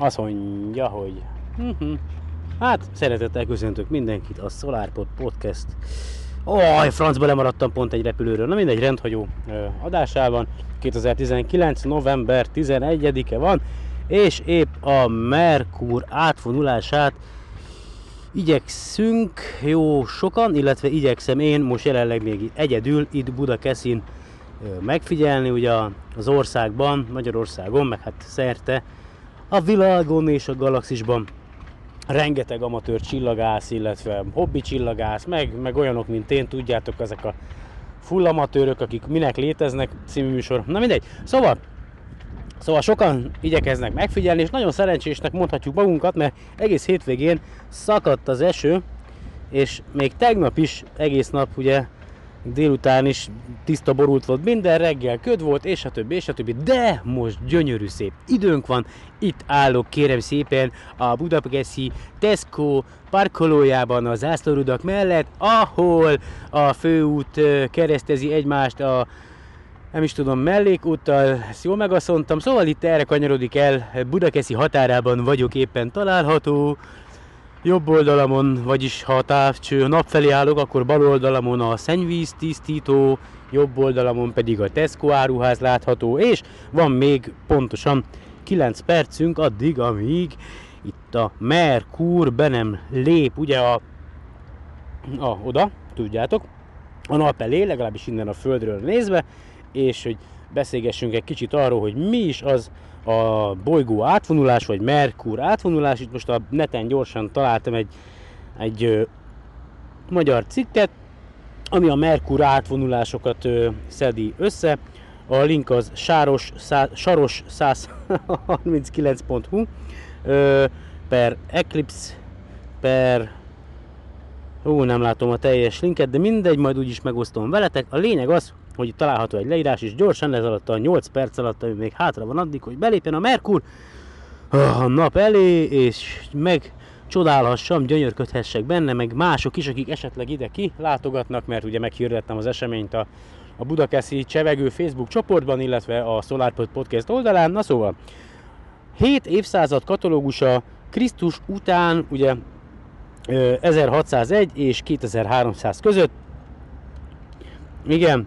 azt mondja, hogy mhm. hát szeretettel köszöntök mindenkit a SolarPod Podcast Oj, francba lemaradtam pont egy repülőről. Na mindegy, rendhagyó adásában. 2019. november 11-e van, és épp a Merkur átvonulását igyekszünk jó sokan, illetve igyekszem én most jelenleg még egyedül itt Budakeszin megfigyelni, ugye az országban, Magyarországon, meg hát szerte a világon és a galaxisban rengeteg amatőr csillagász, illetve hobbi csillagász, meg, meg olyanok, mint én, tudjátok, ezek a full amatőrök, akik minek léteznek című műsor. Na mindegy. Szóval, szóval sokan igyekeznek megfigyelni, és nagyon szerencsésnek mondhatjuk magunkat, mert egész hétvégén szakadt az eső, és még tegnap is egész nap ugye délután is tiszta borult volt minden, reggel köd volt, és a többi, és a többi, de most gyönyörű szép időnk van, itt állok kérem szépen a budapesti Tesco parkolójában az zászlórudak mellett, ahol a főút keresztezi egymást a nem is tudom, mellékúttal, ezt jól megasszontam, szóval itt erre kanyarodik el, Budakeszi határában vagyok éppen található, jobb oldalamon, vagyis ha a távcső nap felé állok, akkor bal oldalamon a szennyvíz tisztító, jobb oldalamon pedig a Tesco áruház látható, és van még pontosan 9 percünk addig, amíg itt a Merkur be nem lép, ugye a, a oda, tudjátok, a nap elé, legalábbis innen a Földről nézve, és hogy beszélgessünk egy kicsit arról, hogy mi is az a bolygó átvonulás, vagy Merkur átvonulás. Itt most a neten gyorsan találtam egy, egy ö, magyar cikket, ami a Merkur átvonulásokat ö, szedi össze. A link az sáros, szá, saros 139.hu ö, per Eclipse per Ó, nem látom a teljes linket, de mindegy, majd úgyis megosztom veletek. A lényeg az, hogy található egy leírás, és gyorsan ez alatt a 8 perc alatt, ami még hátra van addig, hogy belépjen a Merkur a nap elé, és meg csodálhassam, gyönyörködhessek benne, meg mások is, akik esetleg ide ki látogatnak, mert ugye meghirdettem az eseményt a, a Budakeszi Csevegő Facebook csoportban, illetve a SolarPod Podcast oldalán. Na szóval, 7 évszázad katalógusa Krisztus után, ugye 1601 és 2300 között. Igen,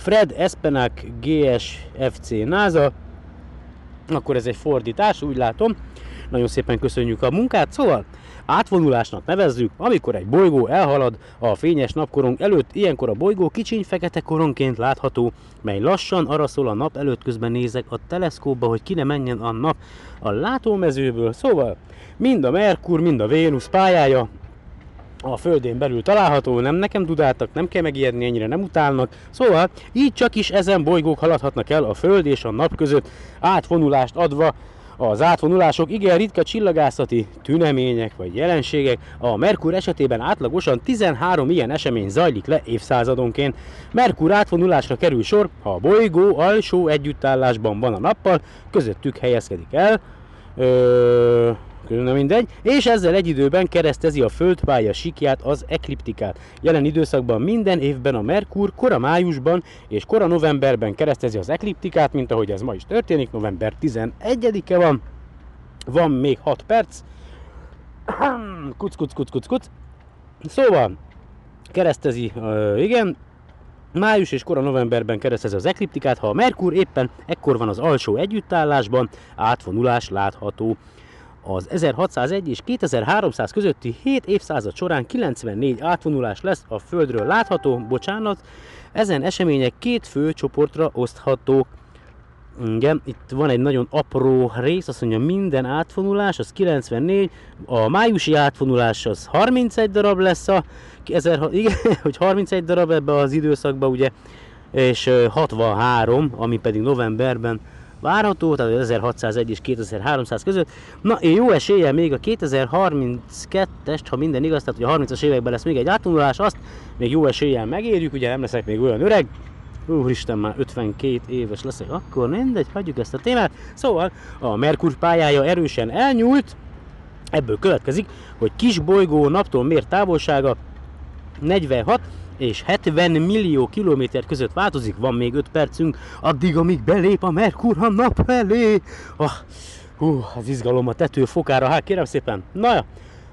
Fred Espenak GSFC NASA, akkor ez egy fordítás, úgy látom. Nagyon szépen köszönjük a munkát, szóval átvonulásnak nevezzük, amikor egy bolygó elhalad a fényes napkorong előtt, ilyenkor a bolygó kicsiny fekete koronként látható, mely lassan araszol a nap előtt, közben nézek a teleszkópba, hogy ki ne menjen a nap a látómezőből, szóval mind a Merkur, mind a Vénusz pályája a Földén belül található, nem nekem dudáltak, nem kell megijedni, ennyire nem utálnak. Szóval így csak is ezen bolygók haladhatnak el a Föld és a nap között átvonulást adva az átvonulások igen ritka csillagászati tünemények vagy jelenségek. A Merkur esetében átlagosan 13 ilyen esemény zajlik le évszázadonként. Merkur átvonulásra kerül sor, ha a bolygó alsó együttállásban van a nappal, közöttük helyezkedik el. Ö na mindegy, és ezzel egy időben keresztezi a földpálya sikját, az ekliptikát. Jelen időszakban minden évben a Merkur kora májusban és kora novemberben keresztezi az ekliptikát, mint ahogy ez ma is történik, november 11-e van. Van még 6 perc. Kuc, kuc, kuc, kuc, kuc. Szóval, keresztezi, uh, igen, Május és kora novemberben keresztezi az ekliptikát, ha a Merkur éppen ekkor van az alsó együttállásban, átvonulás látható. Az 1601 és 2300 közötti 7 évszázad során 94 átvonulás lesz a Földről látható, bocsánat, ezen események két fő csoportra oszthatók. Igen, itt van egy nagyon apró rész, azt mondja minden átvonulás, az 94, a májusi átvonulás az 31 darab lesz a, 1000, igen, hogy 31 darab ebbe az időszakba ugye, és 63, ami pedig novemberben várható, tehát 1601 és 2300 között. Na, én jó eséllyel még a 2032-est, ha minden igaz, tehát hogy a 30-as években lesz még egy átvonulás, azt még jó eséllyel megérjük, ugye nem leszek még olyan öreg, Úristen, már 52 éves leszek, akkor mindegy, hagyjuk ezt a témát. Szóval a Merkur pályája erősen elnyúlt, ebből következik, hogy kis bolygó naptól mért távolsága 46 és 70 millió kilométer között változik, van még 5 percünk, addig, amíg belép a Merkur a nap felé. Ah, Hú, az izgalom a tető fokára, hát kérem szépen. Na, ja,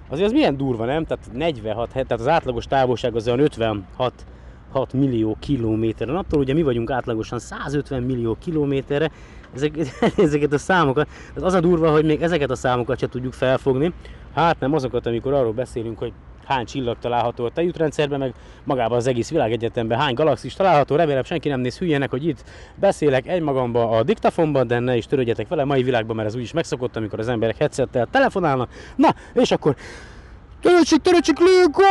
azért az milyen durva, nem? Tehát 46, tehát az átlagos távolság az olyan 56 6 millió kilométeren. Attól ugye mi vagyunk átlagosan 150 millió kilométerre, ezek, ezeket a számokat, az a durva, hogy még ezeket a számokat se tudjuk felfogni. Hát nem azokat, amikor arról beszélünk, hogy hány csillag található a tejútrendszerben, meg magában az egész világegyetemben hány galaxis található. Remélem senki nem néz hülyének, hogy itt beszélek egymagamba a diktafonban, de ne is törődjetek vele mai világban, mert ez úgyis megszokott, amikor az emberek headsettel telefonálnak. Na, és akkor Töröcsik, töröcsik, Léko!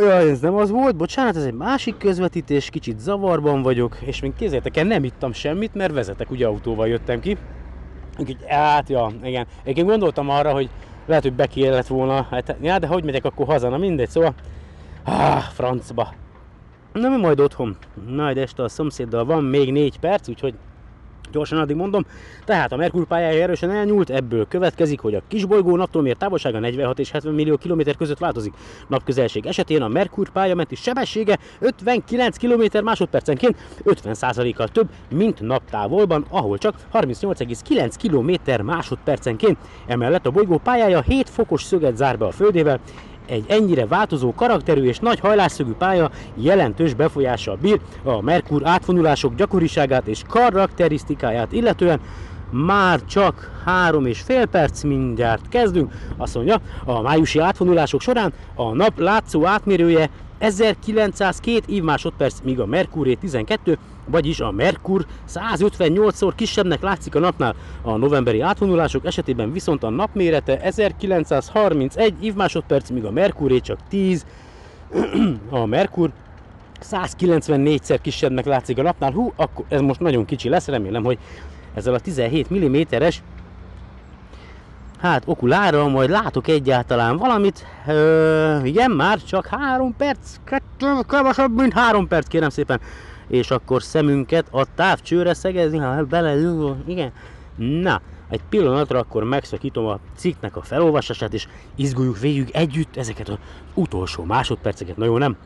Jaj, ez nem az volt, bocsánat, ez egy másik közvetítés, kicsit zavarban vagyok, és még kézzétek el, nem ittam semmit, mert vezetek, ugye autóval jöttem ki. Úgyhogy, hát, ja, igen. Én gondoltam arra, hogy lehet, hogy be kellett volna, hát, ja, de hogy megyek akkor haza, na mindegy, szóval, ah, francba. Na mi majd otthon, majd este a szomszéddal van még négy perc, úgyhogy Gyorsan addig mondom, tehát a Merkur pályája erősen elnyúlt, ebből következik, hogy a kisbolygó naptól mért távolsága 46 és 70 millió kilométer között változik. Napközelség esetén a Merkur pályamenti sebessége 59 km másodpercenként 50%-kal több, mint naptávolban, ahol csak 38,9 km másodpercenként. Emellett a bolygó pályája 7 fokos szöget zár be a Földével, egy ennyire változó karakterű és nagy hajlásszögű pálya jelentős befolyással bír a Merkur átvonulások gyakoriságát és karakterisztikáját illetően, már csak három és fél perc, mindjárt kezdünk. Azt mondja, a májusi átvonulások során a nap látszó átmérője 1902 év másodperc, míg a Merkuré 12, vagyis a Merkur 158-szor kisebbnek látszik a napnál. A novemberi átvonulások esetében viszont a nap mérete 1931 év másodperc, míg a Merkuré csak 10. a Merkur 194-szer kisebbnek látszik a napnál. Hú, akkor ez most nagyon kicsi lesz, remélem, hogy ezzel a 17 mm-es hát okulára majd látok egyáltalán valamit. Ö, igen, már csak három perc, kevesebb, mint három perc, kérem szépen. És akkor szemünket a távcsőre szegezni, ha bele, igen. Na, egy pillanatra akkor megszakítom a cikknek a felolvasását, és izguljuk végig együtt ezeket az utolsó másodperceket. Na jó, nem?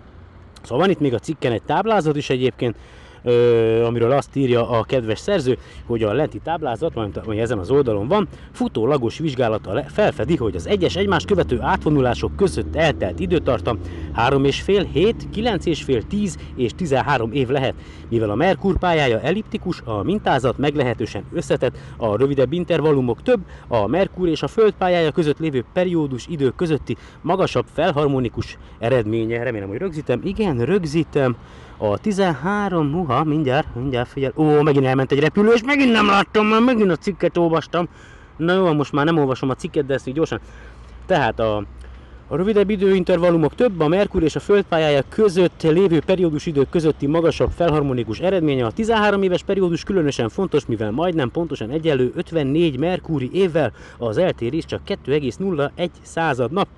Szóval van itt még a cikken egy táblázat is egyébként, amiről azt írja a kedves szerző, hogy a lenti táblázat, ami ezen az oldalon van, futólagos vizsgálata felfedi, hogy az egyes egymás követő átvonulások között eltelt időtartam 3,5, 7, 9,5, 10 és 13 év lehet. Mivel a Merkur pályája elliptikus, a mintázat meglehetősen összetett, a rövidebb intervallumok több, a Merkur és a Föld pályája között lévő periódus idő közötti magasabb felharmonikus eredménye. Remélem, hogy rögzítem. Igen, rögzítem. A 13, uha, mindjárt, mindjárt figyel. Ó, megint elment egy repülő, és megint nem láttam, mert megint a cikket olvastam. Na jó, most már nem olvasom a cikket, de ezt így gyorsan. Tehát a, a rövidebb időintervallumok több, a Merkur és a Föld pályája között lévő periódus idők közötti magasabb felharmonikus eredménye. A 13 éves periódus különösen fontos, mivel majdnem pontosan egyenlő 54 Merkúri évvel az eltérés csak 2,01 század nap.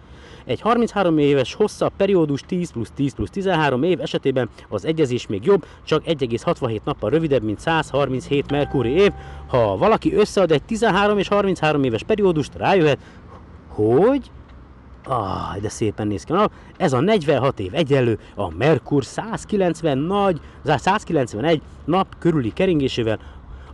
Egy 33 éves hosszabb periódus 10 plusz 10 plusz 13 év esetében az egyezés még jobb, csak 1,67 nappal rövidebb, mint 137 Merkúri év. Ha valaki összead egy 13 és 33 éves periódust, rájöhet, hogy Ah, de szépen néz ki. Na, ez a 46 év egyenlő a Merkur 190 nagy, 191 nap körüli keringésével,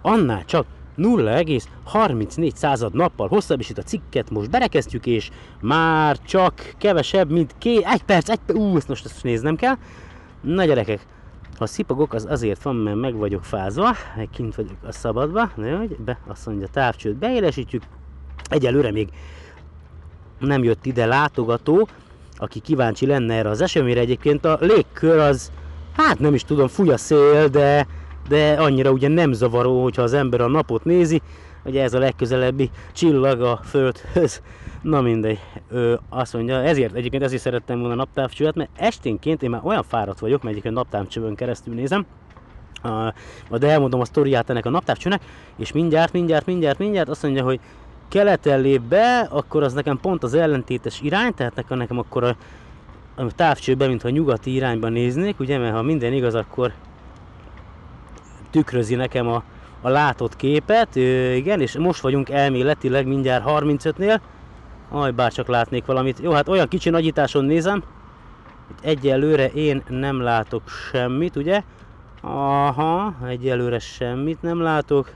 annál csak 0,34 század nappal hosszabb, és itt a cikket most berekeztjük, és már csak kevesebb, mint két, egy perc, egy perc, ú, ezt most ezt néznem kell. Na gyerekek, ha szipogok, az azért van, mert meg vagyok fázva, meg kint vagyok a szabadba, na, hogy be, azt mondja, távcsőt beélesítjük. Egyelőre még nem jött ide látogató, aki kíváncsi lenne erre az eseményre. Egyébként a légkör az, hát nem is tudom, fúj a szél, de de annyira ugye nem zavaró, hogyha az ember a napot nézi, ugye ez a legközelebbi csillag a Földhöz. Na mindegy, ő azt mondja, ezért egyébként ezért szerettem volna naptávcsövet, mert esténként én már olyan fáradt vagyok, mert egyébként naptávcsövön keresztül nézem, uh, de elmondom a sztoriát ennek a naptávcsőnek, és mindjárt, mindjárt, mindjárt, mindjárt azt mondja, hogy keleten lép be, akkor az nekem pont az ellentétes irány, tehát nekem, akkor a, a távcsőben, mintha nyugati irányba néznék, ugye, mert ha minden igaz, akkor tükrözi nekem a, a látott képet. Ö, igen, és most vagyunk elméletileg mindjárt 35-nél. Aj, bár csak látnék valamit. Jó, hát olyan kicsi nagyításon nézem. Itt egyelőre én nem látok semmit, ugye? Aha, egyelőre semmit nem látok.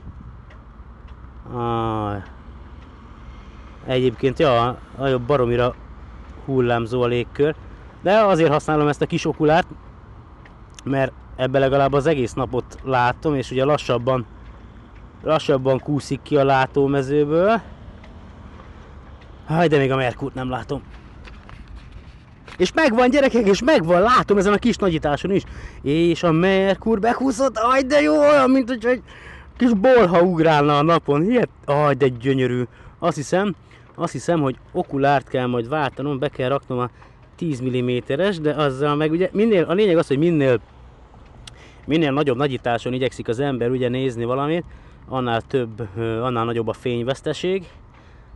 Aj. Egyébként, ja, a baromira hullámzó a légkör. De azért használom ezt a kis okulárt, mert ebbe legalább az egész napot látom, és ugye lassabban, lassabban kúszik ki a látómezőből. Haj, de még a Merkurt nem látom. És megvan gyerekek, és megvan, látom ezen a kis nagyításon is. És a Merkur bekúszott, aj de jó, olyan, mint hogy egy kis bolha ugrálna a napon. Ilyet, aj de gyönyörű. Azt hiszem, azt hiszem, hogy okulárt kell majd váltanom, be kell raknom a 10 mm-es, de azzal meg ugye minél, a lényeg az, hogy minél minél nagyobb nagyításon igyekszik az ember ugye nézni valamit, annál több, annál nagyobb a fényveszteség,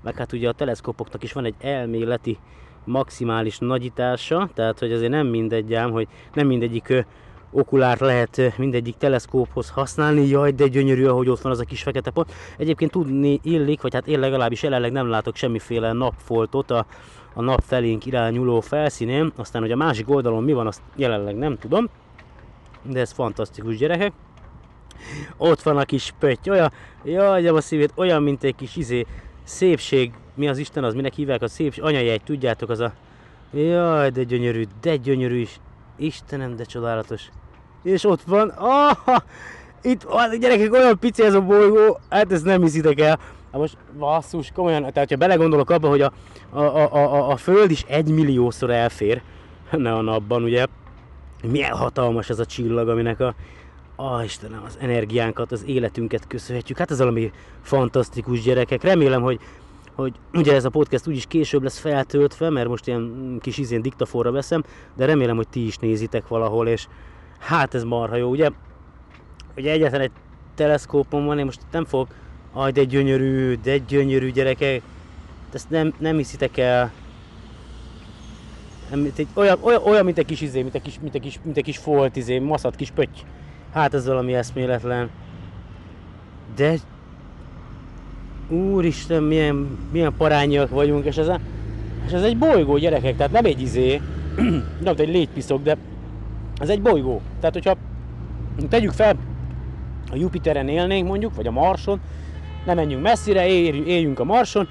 meg hát ugye a teleszkópoknak is van egy elméleti maximális nagyítása, tehát hogy azért nem mindegy ám, hogy nem mindegyik okulárt lehet mindegyik teleszkóphoz használni, jaj, de gyönyörű, ahogy ott van az a kis fekete pont. Egyébként tudni illik, vagy hát én legalábbis jelenleg nem látok semmiféle napfoltot a, a nap felénk irányuló felszínén, aztán hogy a másik oldalon mi van, azt jelenleg nem tudom, de ez fantasztikus gyerekek. Ott van a kis pötty, olyan, jaj, a szívét, olyan, mint egy kis izé, szépség, mi az Isten az, minek hívják a szépség, anyajegy, tudjátok, az a, jaj, de gyönyörű, de gyönyörű is, Istenem, de csodálatos. És ott van, ah, itt van, gyerekek, olyan pici ez a bolygó, hát ezt nem hiszitek el. Hát most basszus, komolyan, tehát ha belegondolok abba, hogy a, a, a, a, a Föld is egy milliószor elfér, ne a napban, ugye, milyen hatalmas ez a csillag, aminek a, Ah, Istenem, az energiánkat, az életünket köszönhetjük. Hát ez valami fantasztikus gyerekek. Remélem, hogy, hogy ugye ez a podcast úgyis később lesz feltöltve, mert most ilyen kis izén diktaforra veszem, de remélem, hogy ti is nézitek valahol, és hát ez marha jó, ugye? Ugye egyetlen egy teleszkópom van, én most nem fogok, aj de gyönyörű, de gyönyörű gyerekek, ezt nem, nem hiszitek el, nem, egy, olyan, olyan, olyan, mint egy kis izé, mint egy kis, mint egy kis, mint egy kis folt izé, maszat, kis pötty. Hát ez valami eszméletlen. De Úristen, milyen, milyen parányiak vagyunk, és ez, a, és ez egy bolygó, gyerekek, tehát nem egy izé, nem egy légypiszok, de ez egy bolygó. Tehát, hogyha tegyük fel, a Jupiteren élnénk mondjuk, vagy a Marson, nem menjünk messzire, éljünk a Marson,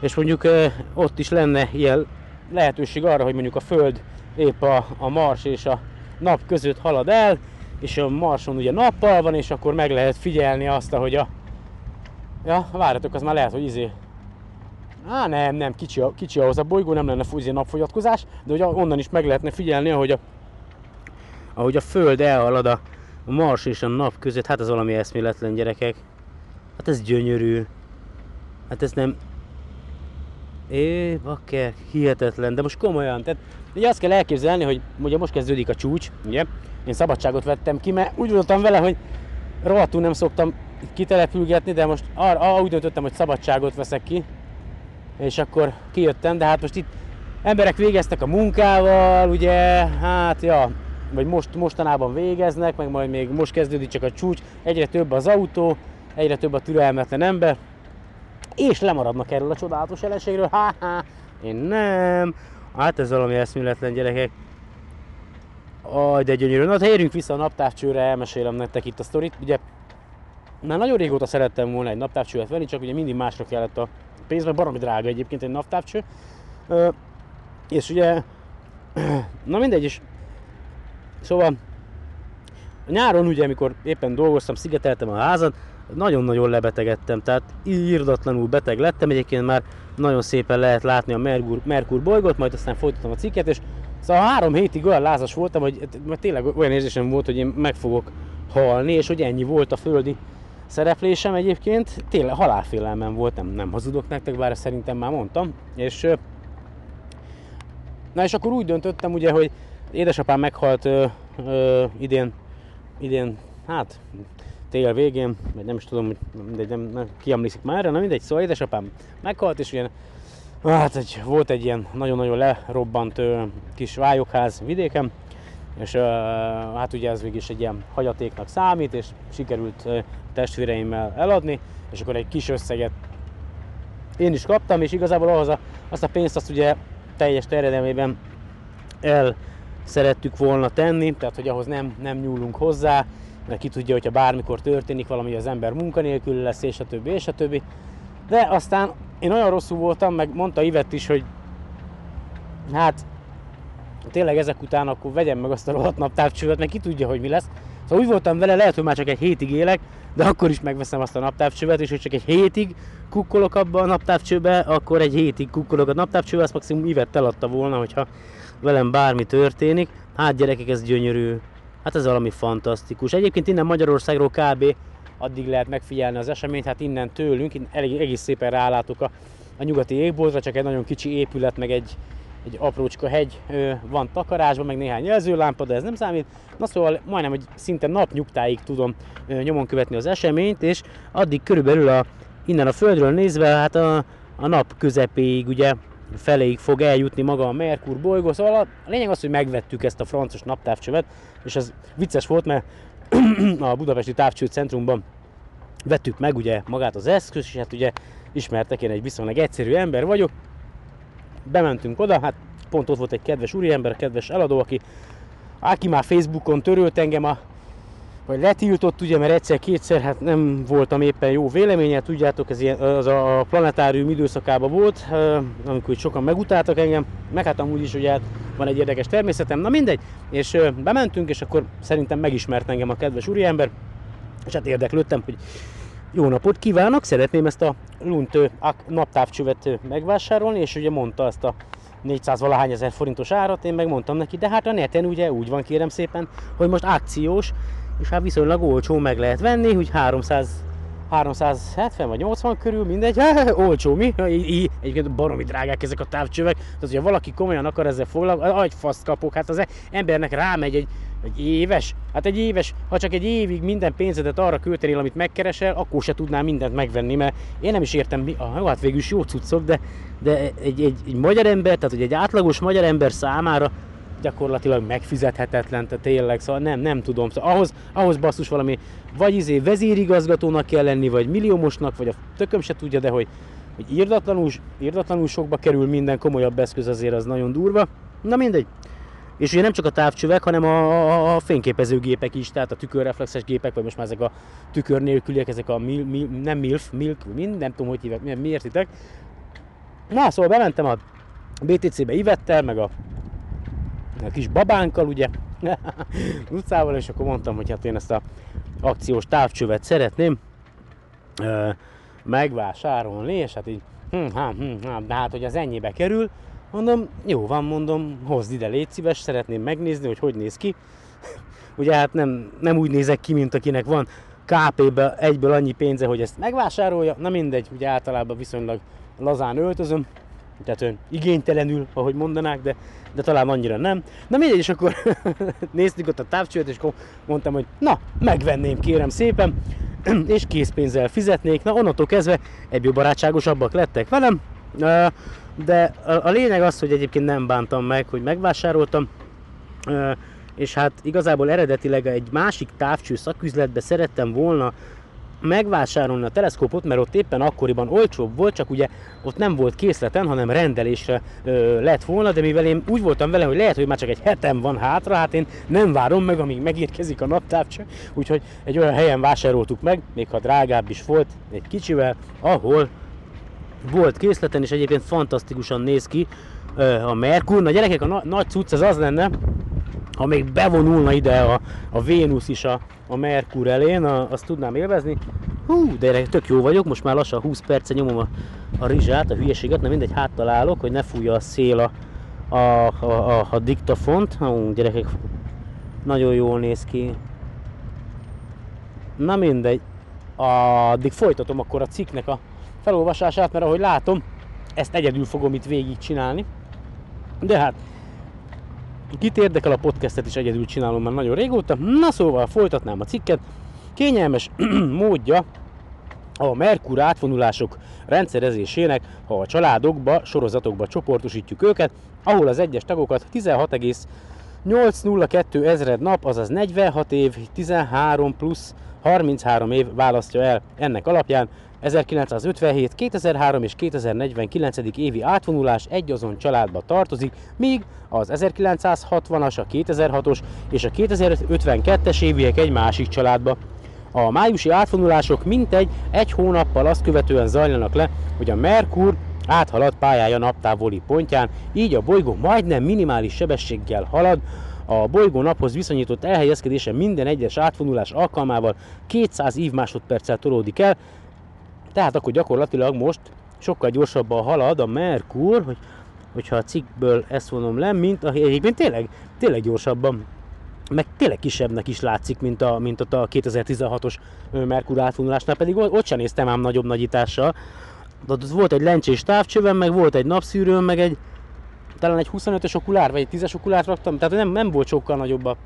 és mondjuk ott is lenne ilyen lehetőség arra, hogy mondjuk a Föld épp a, a Mars és a nap között halad el, és a Marson ugye nappal van, és akkor meg lehet figyelni azt, hogy a... Ja, várjatok, az már lehet, hogy izé... Á, nem, nem, kicsi, kicsi ahhoz a bolygó, nem lenne fúzi napfogyatkozás, de hogy onnan is meg lehetne figyelni, ahogy a, ahogy a Föld elhalad a Mars és a nap között, hát ez valami eszméletlen gyerekek. Hát ez gyönyörű. Hát ez nem... É, bakker, hihetetlen, de most komolyan, tehát ugye azt kell elképzelni, hogy ugye most kezdődik a csúcs, ugye? Én szabadságot vettem ki, mert úgy voltam vele, hogy rohadtul nem szoktam kitelepülgetni, de most arra, arra úgy döntöttem, hogy szabadságot veszek ki, és akkor kijöttem, de hát most itt emberek végeztek a munkával, ugye, hát ja, vagy most, mostanában végeznek, meg majd még most kezdődik csak a csúcs, egyre több az autó, egyre több a türelmetlen ember, és lemaradnak erről a csodálatos jelenségről, ha én nem, hát ez valami eszméletlen gyerekek. Aj, de gyönyörű. Na, érjünk vissza a naptávcsőre, elmesélem nektek itt a sztorit. Ugye már nagyon régóta szerettem volna egy naptávcsőt venni, csak ugye mindig másra kellett a pénz, mert baromi drága egyébként egy naptávcső. És ugye, na mindegy, és szóval nyáron ugye, amikor éppen dolgoztam, szigeteltem a házat, nagyon-nagyon lebetegedtem, tehát írdatlanul beteg lettem, egyébként már nagyon szépen lehet látni a Merkur, Merkur bolygót, majd aztán folytatom a cikket, és Szóval három hétig olyan lázas voltam, hogy mert tényleg olyan érzésem volt, hogy én meg fogok halni, és hogy ennyi volt a földi szereplésem egyébként. Tényleg halálfélelmem volt, nem, nem hazudok nektek, bár szerintem már mondtam. És, na és akkor úgy döntöttem ugye, hogy édesapám meghalt ö, ö, idén, idén, hát tél végén, vagy nem is tudom, hogy mindegy, nem, nem kiamliszik már erre, na mindegy, szóval édesapám meghalt, és ugye Hát egy, volt egy ilyen nagyon-nagyon lerobbant ö, kis vályokház vidéken, és ö, hát ugye ez végig egy ilyen hagyatéknak számít, és sikerült ö, testvéreimmel eladni, és akkor egy kis összeget én is kaptam, és igazából ahhoz a, azt a pénzt azt ugye teljes terjedelmében el szerettük volna tenni, tehát hogy ahhoz nem, nem nyúlunk hozzá, mert ki tudja, hogyha bármikor történik valami, az ember munkanélkül lesz, és a többi, és a többi. De aztán én olyan rosszul voltam, meg mondta Ivett is, hogy hát tényleg ezek után akkor vegyem meg azt a rohadt naptávcsövet, meg ki tudja, hogy mi lesz. Szóval úgy voltam vele, lehet, hogy már csak egy hétig élek, de akkor is megveszem azt a naptávcsövet, és hogy csak egy hétig kukkolok abba a naptávcsőbe, akkor egy hétig kukkolok a naptávcsőbe, azt maximum Ivett eladta volna, hogyha velem bármi történik. Hát gyerekek, ez gyönyörű. Hát ez valami fantasztikus. Egyébként innen Magyarországról kb. addig lehet megfigyelni az eseményt, hát innen tőlünk, elég, egész szépen rálátok a, a nyugati égboltra, csak egy nagyon kicsi épület, meg egy, egy aprócska hegy ö, van takarásban, meg néhány jelzőlámpa, de ez nem számít. Na szóval majdnem, hogy szinte napnyugtáig tudom ö, nyomon követni az eseményt, és addig körülbelül a, innen a földről nézve, hát a, a nap közepéig ugye feléig fog eljutni maga a Merkur bolygó. Szóval a lényeg az, hogy megvettük ezt a francos naptávcsövet, és ez vicces volt, mert a Budapesti Távcső Centrumban vettük meg ugye magát az eszköz, és hát ugye ismertek, én egy viszonylag egyszerű ember vagyok. Bementünk oda, hát pont ott volt egy kedves úriember, kedves eladó, aki, aki már Facebookon törölt engem a vagy letiltott, ugye, mert egyszer-kétszer hát nem voltam éppen jó véleménye, tudjátok, ez ilyen, az a planetárium időszakában volt, amikor sokan megutáltak engem, meg hát amúgy is ugye hát van egy érdekes természetem, na mindegy, és bementünk, és akkor szerintem megismert engem a kedves úriember, és hát érdeklődtem, hogy jó napot kívánok, szeretném ezt a Lunt naptávcsövet megvásárolni, és ugye mondta azt a 400 valahány ezer forintos árat, én megmondtam neki, de hát a neten ugye úgy van kérem szépen, hogy most akciós, és hát viszonylag olcsó meg lehet venni, hogy 300 370 vagy 80 körül, mindegy, olcsó mi? Egyébként baromi drágák ezek a távcsövek, tehát hogyha valaki komolyan akar ezzel foglalkozni, agyfaszt kapok, hát az embernek rámegy egy, egy éves, hát egy éves, ha csak egy évig minden pénzedet arra költenél, amit megkeresel, akkor se tudnál mindent megvenni, mert én nem is értem, mi, ah, jó, hát végül is jó cuccok, de, de egy, egy, egy magyar ember, tehát hogy egy átlagos magyar ember számára gyakorlatilag megfizethetetlen, tehát tényleg, szóval nem, nem tudom. Szóval ahhoz, ahhoz basszus valami, vagy izé vezérigazgatónak kell lenni, vagy milliómosnak, vagy a tököm se tudja, de hogy, hogy írdatlanul, írdatlanul sokba kerül minden komolyabb eszköz azért az nagyon durva. Na mindegy. És ugye nem csak a távcsövek, hanem a, a, a fényképezőgépek is, tehát a tükörreflexes gépek, vagy most már ezek a tükör nélküliek, ezek a mil, mil, nem MILF, MILK, mind, nem tudom, hogy hívják, mi értitek. Na, szóval bementem a BTC-be Ivettel, meg a a kis babánkkal, ugye, utcával, és akkor mondtam, hogy hát én ezt a akciós távcsövet szeretném ö, megvásárolni, és hát így, hm, hm, hm, de hát, hogy az ennyibe kerül, mondom, jó van, mondom, hozd ide, légy szíves, szeretném megnézni, hogy hogy néz ki. ugye hát nem, nem úgy nézek ki, mint akinek van KP-be egyből annyi pénze, hogy ezt megvásárolja, na mindegy, ugye általában viszonylag lazán öltözöm, tehát igénytelenül, ahogy mondanák, de, de talán annyira nem. Na mindegy, és akkor néztük ott a távcsőt, és akkor mondtam, hogy na, megvenném kérem szépen, és készpénzzel fizetnék. Na onnantól kezdve egyből barátságosabbak lettek velem, de a lényeg az, hogy egyébként nem bántam meg, hogy megvásároltam, és hát igazából eredetileg egy másik távcső szaküzletbe szerettem volna megvásárolni a teleszkópot, mert ott éppen akkoriban olcsóbb volt, csak ugye ott nem volt készleten, hanem rendelésre ö, lett volna, de mivel én úgy voltam vele, hogy lehet, hogy már csak egy hetem van hátra, hát én nem várom meg, amíg megérkezik a naptávcső, úgyhogy egy olyan helyen vásároltuk meg, még ha drágább is volt, egy kicsivel, ahol volt készleten, és egyébként fantasztikusan néz ki ö, a Merkur. Na gyerekek, a na- nagy cucc az az lenne, ha még bevonulna ide a, a Vénusz is a, a Merkur elén, a, azt tudnám élvezni. Hú, de tök jó vagyok, most már lassan 20 perce nyomom a, a rizsát, a hülyeséget, nem mindegy, háttalálok, hogy ne fújja a szél a, a, a, a, a diktafont. Hú, gyerekek, nagyon jól néz ki. Na mindegy, addig folytatom akkor a cikknek a felolvasását, mert ahogy látom, ezt egyedül fogom itt végig csinálni. De hát Kit érdekel a podcastet is egyedül csinálom már nagyon régóta. Na szóval folytatnám a cikket. Kényelmes módja a Merkur átvonulások rendszerezésének, ha a családokba, sorozatokba csoportosítjuk őket, ahol az egyes tagokat 16,802 ezred nap, azaz 46 év, 13 plusz 33 év választja el. Ennek alapján 1957, 2003 és 2049. évi átvonulás egy azon családba tartozik, míg az 1960-as, a 2006-os és a 2052-es éviek egy másik családba. A májusi átvonulások mintegy egy hónappal azt követően zajlanak le, hogy a Merkur áthalad pályája naptávoli pontján, így a bolygó majdnem minimális sebességgel halad, a bolygó naphoz viszonyított elhelyezkedése minden egyes átvonulás alkalmával 200 év másodperccel tolódik el, tehát akkor gyakorlatilag most sokkal gyorsabban halad a Merkur, hogy, hogyha a cikkből ezt vonom le, mint a egyébként tényleg, tényleg gyorsabban meg tényleg kisebbnek is látszik, mint a, mint a 2016-os Merkur átvonulásnál, pedig ott sem néztem ám nagyobb nagyítással. De ott volt egy lencsés távcsövem, meg volt egy napszűrőm, meg egy talán egy 25-ös okulár, vagy egy 10-es okulárt raktam, tehát nem, nem volt sokkal nagyobb a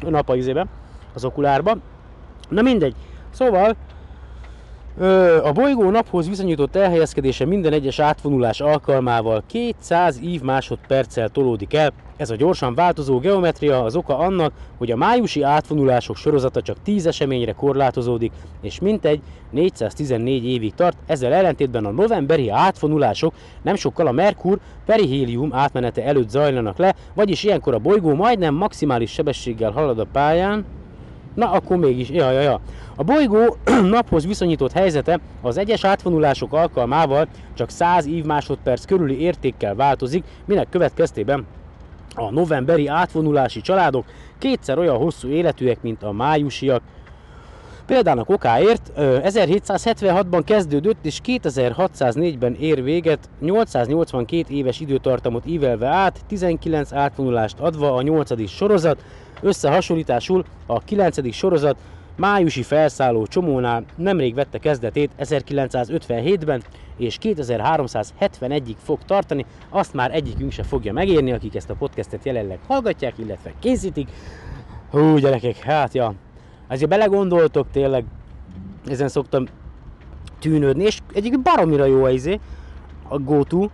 nap izébe, az okulárba. Na mindegy. Szóval a bolygó naphoz viszonyított elhelyezkedése minden egyes átvonulás alkalmával 200 ív másodperccel tolódik el. Ez a gyorsan változó geometria az oka annak, hogy a májusi átvonulások sorozata csak 10 eseményre korlátozódik, és mintegy 414 évig tart, ezzel ellentétben a novemberi átvonulások nem sokkal a Merkur perihélium átmenete előtt zajlanak le, vagyis ilyenkor a bolygó majdnem maximális sebességgel halad a pályán, Na, akkor mégis, ja, ja, ja. A bolygó naphoz viszonyított helyzete az egyes átvonulások alkalmával csak 100 év másodperc körüli értékkel változik, minek következtében a novemberi átvonulási családok kétszer olyan hosszú életűek, mint a májusiak. Példának okáért 1776-ban kezdődött és 2604-ben ér véget, 882 éves időtartamot ívelve át, 19 átvonulást adva a 8. sorozat, Összehasonlításul a 9. sorozat májusi felszálló csomónál nemrég vette kezdetét 1957-ben, és 2371-ig fog tartani, azt már egyikünk se fogja megérni, akik ezt a podcastet jelenleg hallgatják, illetve készítik. Hú, gyerekek, hát ja, azért belegondoltok tényleg, ezen szoktam tűnődni, és egyik baromira jó a izé, a GoTo,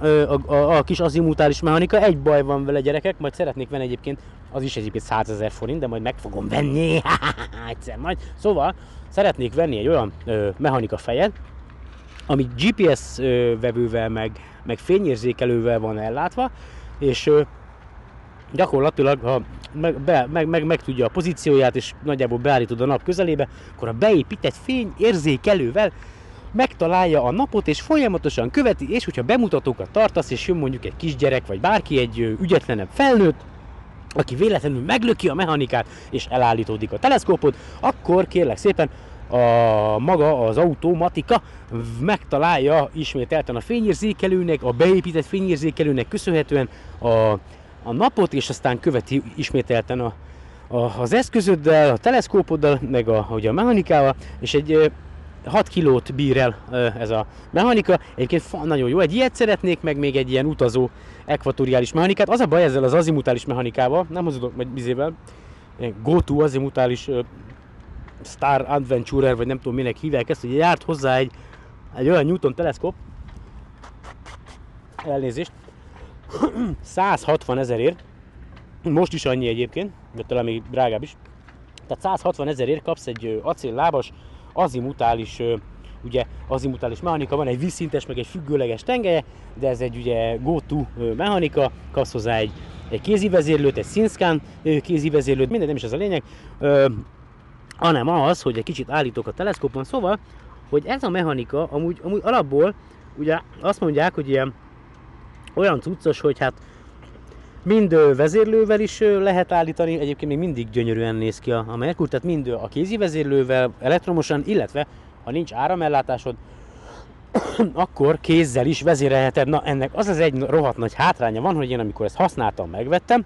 a, a, a kis azimutális mechanika, egy baj van vele gyerekek, majd szeretnék venni egyébként, az is egyébként 100 ezer forint, de majd meg fogom venni, egyszer majd. Szóval szeretnék venni egy olyan ö, mechanika fejet, ami GPS ö, vevővel, meg, meg fényérzékelővel van ellátva, és ö, gyakorlatilag, ha meg, be, meg, meg, meg tudja a pozícióját, és nagyjából beállítod a nap közelébe, akkor a beépített fényérzékelővel megtalálja a napot, és folyamatosan követi, és hogyha bemutatókat tartasz, és jön mondjuk egy kisgyerek, vagy bárki, egy ügyetlenebb felnőtt, aki véletlenül meglöki a mechanikát, és elállítódik a teleszkópot, akkor kérlek szépen a maga az automatika megtalálja ismételten a fényérzékelőnek, a beépített fényérzékelőnek köszönhetően a, a napot, és aztán követi ismételten a, a, az eszközöddel, a teleszkópoddal, meg a, a, a mechanikával, és egy 6 kilót bír el ez a mechanika. Egyébként nagyon jó. Egy ilyet szeretnék, meg még egy ilyen utazó ekvatoriális mechanikát. Az a baj ezzel az azimutális mechanikával, nem hozodok meg bizével, GoTo azimutális Star Adventurer, vagy nem tudom minek hívják ezt, hogy járt hozzá egy, egy olyan Newton teleszkóp, elnézést, 160 ezerért, most is annyi egyébként, de talán még drágább is, tehát 160 ezerért kapsz egy acéllábas azimutális ugye azimutális mechanika, van egy vízszintes, meg egy függőleges tengelye, de ez egy ugye go-to mechanika, kapsz hozzá egy, egy kézi vezérlőt, egy SynScan kézi vezérlőt, minden nem is ez a lényeg, ö, hanem az, hogy egy kicsit állítok a teleszkópon, szóval, hogy ez a mechanika amúgy, amúgy alapból ugye azt mondják, hogy ilyen olyan cuccos, hogy hát Mind vezérlővel is lehet állítani, egyébként még mindig gyönyörűen néz ki a, a Merkur, tehát mind a kézi vezérlővel, elektromosan, illetve ha nincs áramellátásod, akkor kézzel is vezérelheted. Na ennek az az egy rohadt nagy hátránya van, hogy én amikor ezt használtam, megvettem,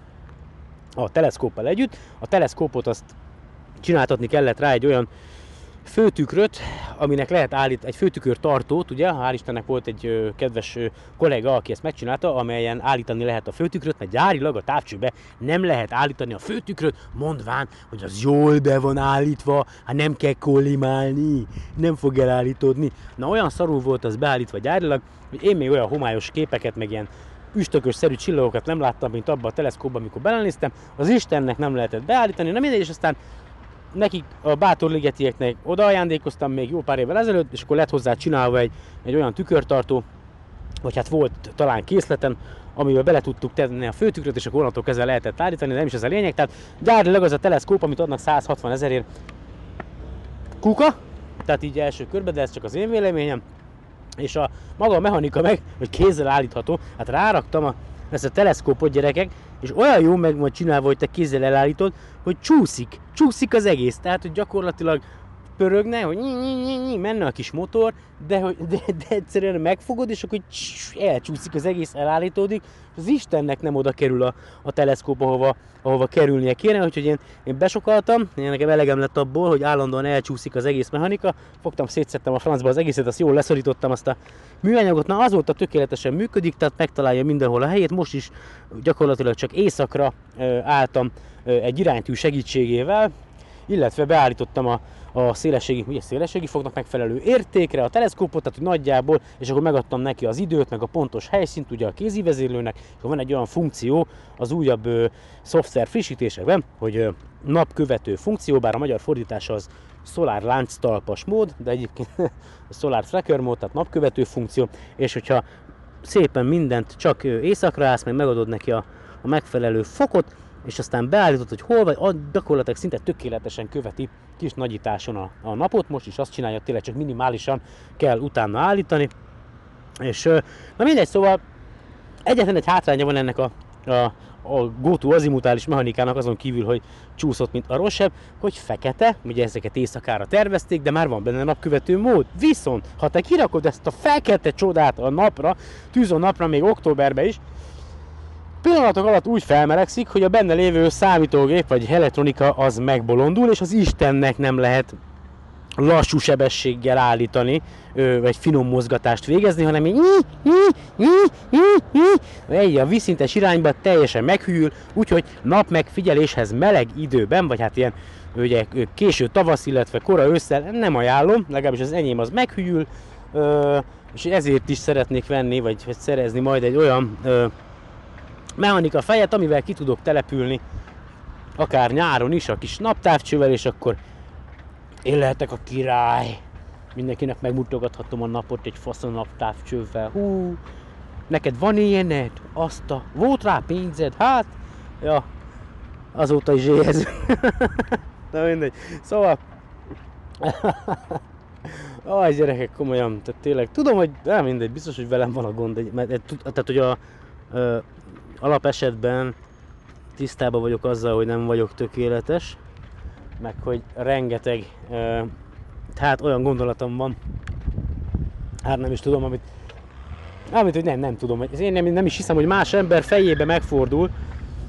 a teleszkóppal együtt, a teleszkópot azt csináltatni kellett rá egy olyan főtükröt, aminek lehet állítani, egy főtükör tartót, ugye, hál' Istennek volt egy kedves kollega, aki ezt megcsinálta, amelyen állítani lehet a főtükröt, mert gyárilag a távcsőbe nem lehet állítani a főtükröt, mondván, hogy az jól be van állítva, hát nem kell kollimálni, nem fog elállítódni. Na olyan szarul volt az beállítva gyárilag, hogy én még olyan homályos képeket, meg ilyen üstökös szerű csillagokat nem láttam, mint abban a teleszkóban, amikor belenéztem. Az Istennek nem lehetett beállítani, na mindegy, és aztán nekik a bátor ligetieknek oda ajándékoztam még jó pár évvel ezelőtt, és akkor lett hozzá csinálva egy, egy olyan tükörtartó, vagy hát volt talán készleten, amivel bele tudtuk tenni a főtükröt, és akkor onnantól kezdve lehetett állítani, de nem is ez a lényeg. Tehát gyárilag az a teleszkóp, amit adnak 160 ezerért, kuka, tehát így első körben, de ez csak az én véleményem. És a maga a mechanika meg, hogy kézzel állítható, hát ráraktam a, ezt a teleszkópot gyerekek, és olyan jó meg majd csinálva, hogy te kézzel elállítod, hogy csúszik, csúszik az egész. Tehát, hogy gyakorlatilag pörögne, hogy nyi, nyi, nyi, nyi, menne a kis motor, de, de, de egyszerűen megfogod, és akkor elcsúszik az egész, elállítódik, az Istennek nem oda kerül a, a teleszkóp, ahova, ahova kerülnie kéne, úgyhogy én, én besokaltam, én nekem elegem lett abból, hogy állandóan elcsúszik az egész mechanika, fogtam, szétszettem a francba az egészet, azt jól leszorítottam azt a műanyagot, na azóta tökéletesen működik, tehát megtalálja mindenhol a helyét, most is gyakorlatilag csak éjszakra álltam egy iránytű segítségével, illetve beállítottam a, a szélességi, ugye szélességi fognak megfelelő értékre a teleszkópot, tehát hogy nagyjából, és akkor megadtam neki az időt, meg a pontos helyszínt ugye a kézi vezérlőnek, és akkor van egy olyan funkció az újabb ö, szoftver frissítésekben, hogy ö, napkövető funkció, bár a magyar fordítás az Solar lánctalpas mód, de egyébként Solar Tracker mód, tehát napkövető funkció, és hogyha szépen mindent csak éjszakra állsz, meg megadod neki a, a megfelelő fokot, és aztán beállított, hogy hol vagy, gyakorlatilag szinte tökéletesen követi kis nagyításon a, a napot, most is azt csinálja, tényleg csak minimálisan kell utána állítani. És na mindegy, szóval egyetlen egy hátránya van ennek a, a, a GoTo azimutális mechanikának azon kívül, hogy csúszott, mint a rosszabb, hogy fekete, ugye ezeket éjszakára tervezték, de már van benne napkövető mód. Viszont, ha te kirakod ezt a fekete csodát a napra, tűz a napra még októberben is, pillanatok alatt úgy felmelegszik, hogy a benne lévő számítógép vagy elektronika az megbolondul, és az Istennek nem lehet lassú sebességgel állítani, vagy finom mozgatást végezni, hanem így egy a vízszintes irányba teljesen meghűl, úgyhogy nap megfigyeléshez meleg időben, vagy hát ilyen ugye, késő tavasz, illetve kora ősszel nem ajánlom, legalábbis az enyém az meghűl, és ezért is szeretnék venni, vagy szerezni majd egy olyan mechanika fejet, amivel ki tudok települni, akár nyáron is, a kis naptávcsővel, és akkor én lehetek a király. Mindenkinek megmutogathatom a napot egy faszon naptávcsővel. Hú, neked van ilyened? Azt a... Volt rá pénzed? Hát, ja, azóta is éhez. Na mindegy. Szóval... Aj, gyerekek, komolyan, tehát tényleg, tudom, hogy nem mindegy, biztos, hogy velem van a gond, mert, tehát, hogy a alapesetben tisztában vagyok azzal, hogy nem vagyok tökéletes, meg hogy rengeteg, tehát olyan gondolatom van, hát nem is tudom, amit, amit hogy nem, nem tudom, én nem, nem is hiszem, hogy más ember fejébe megfordul,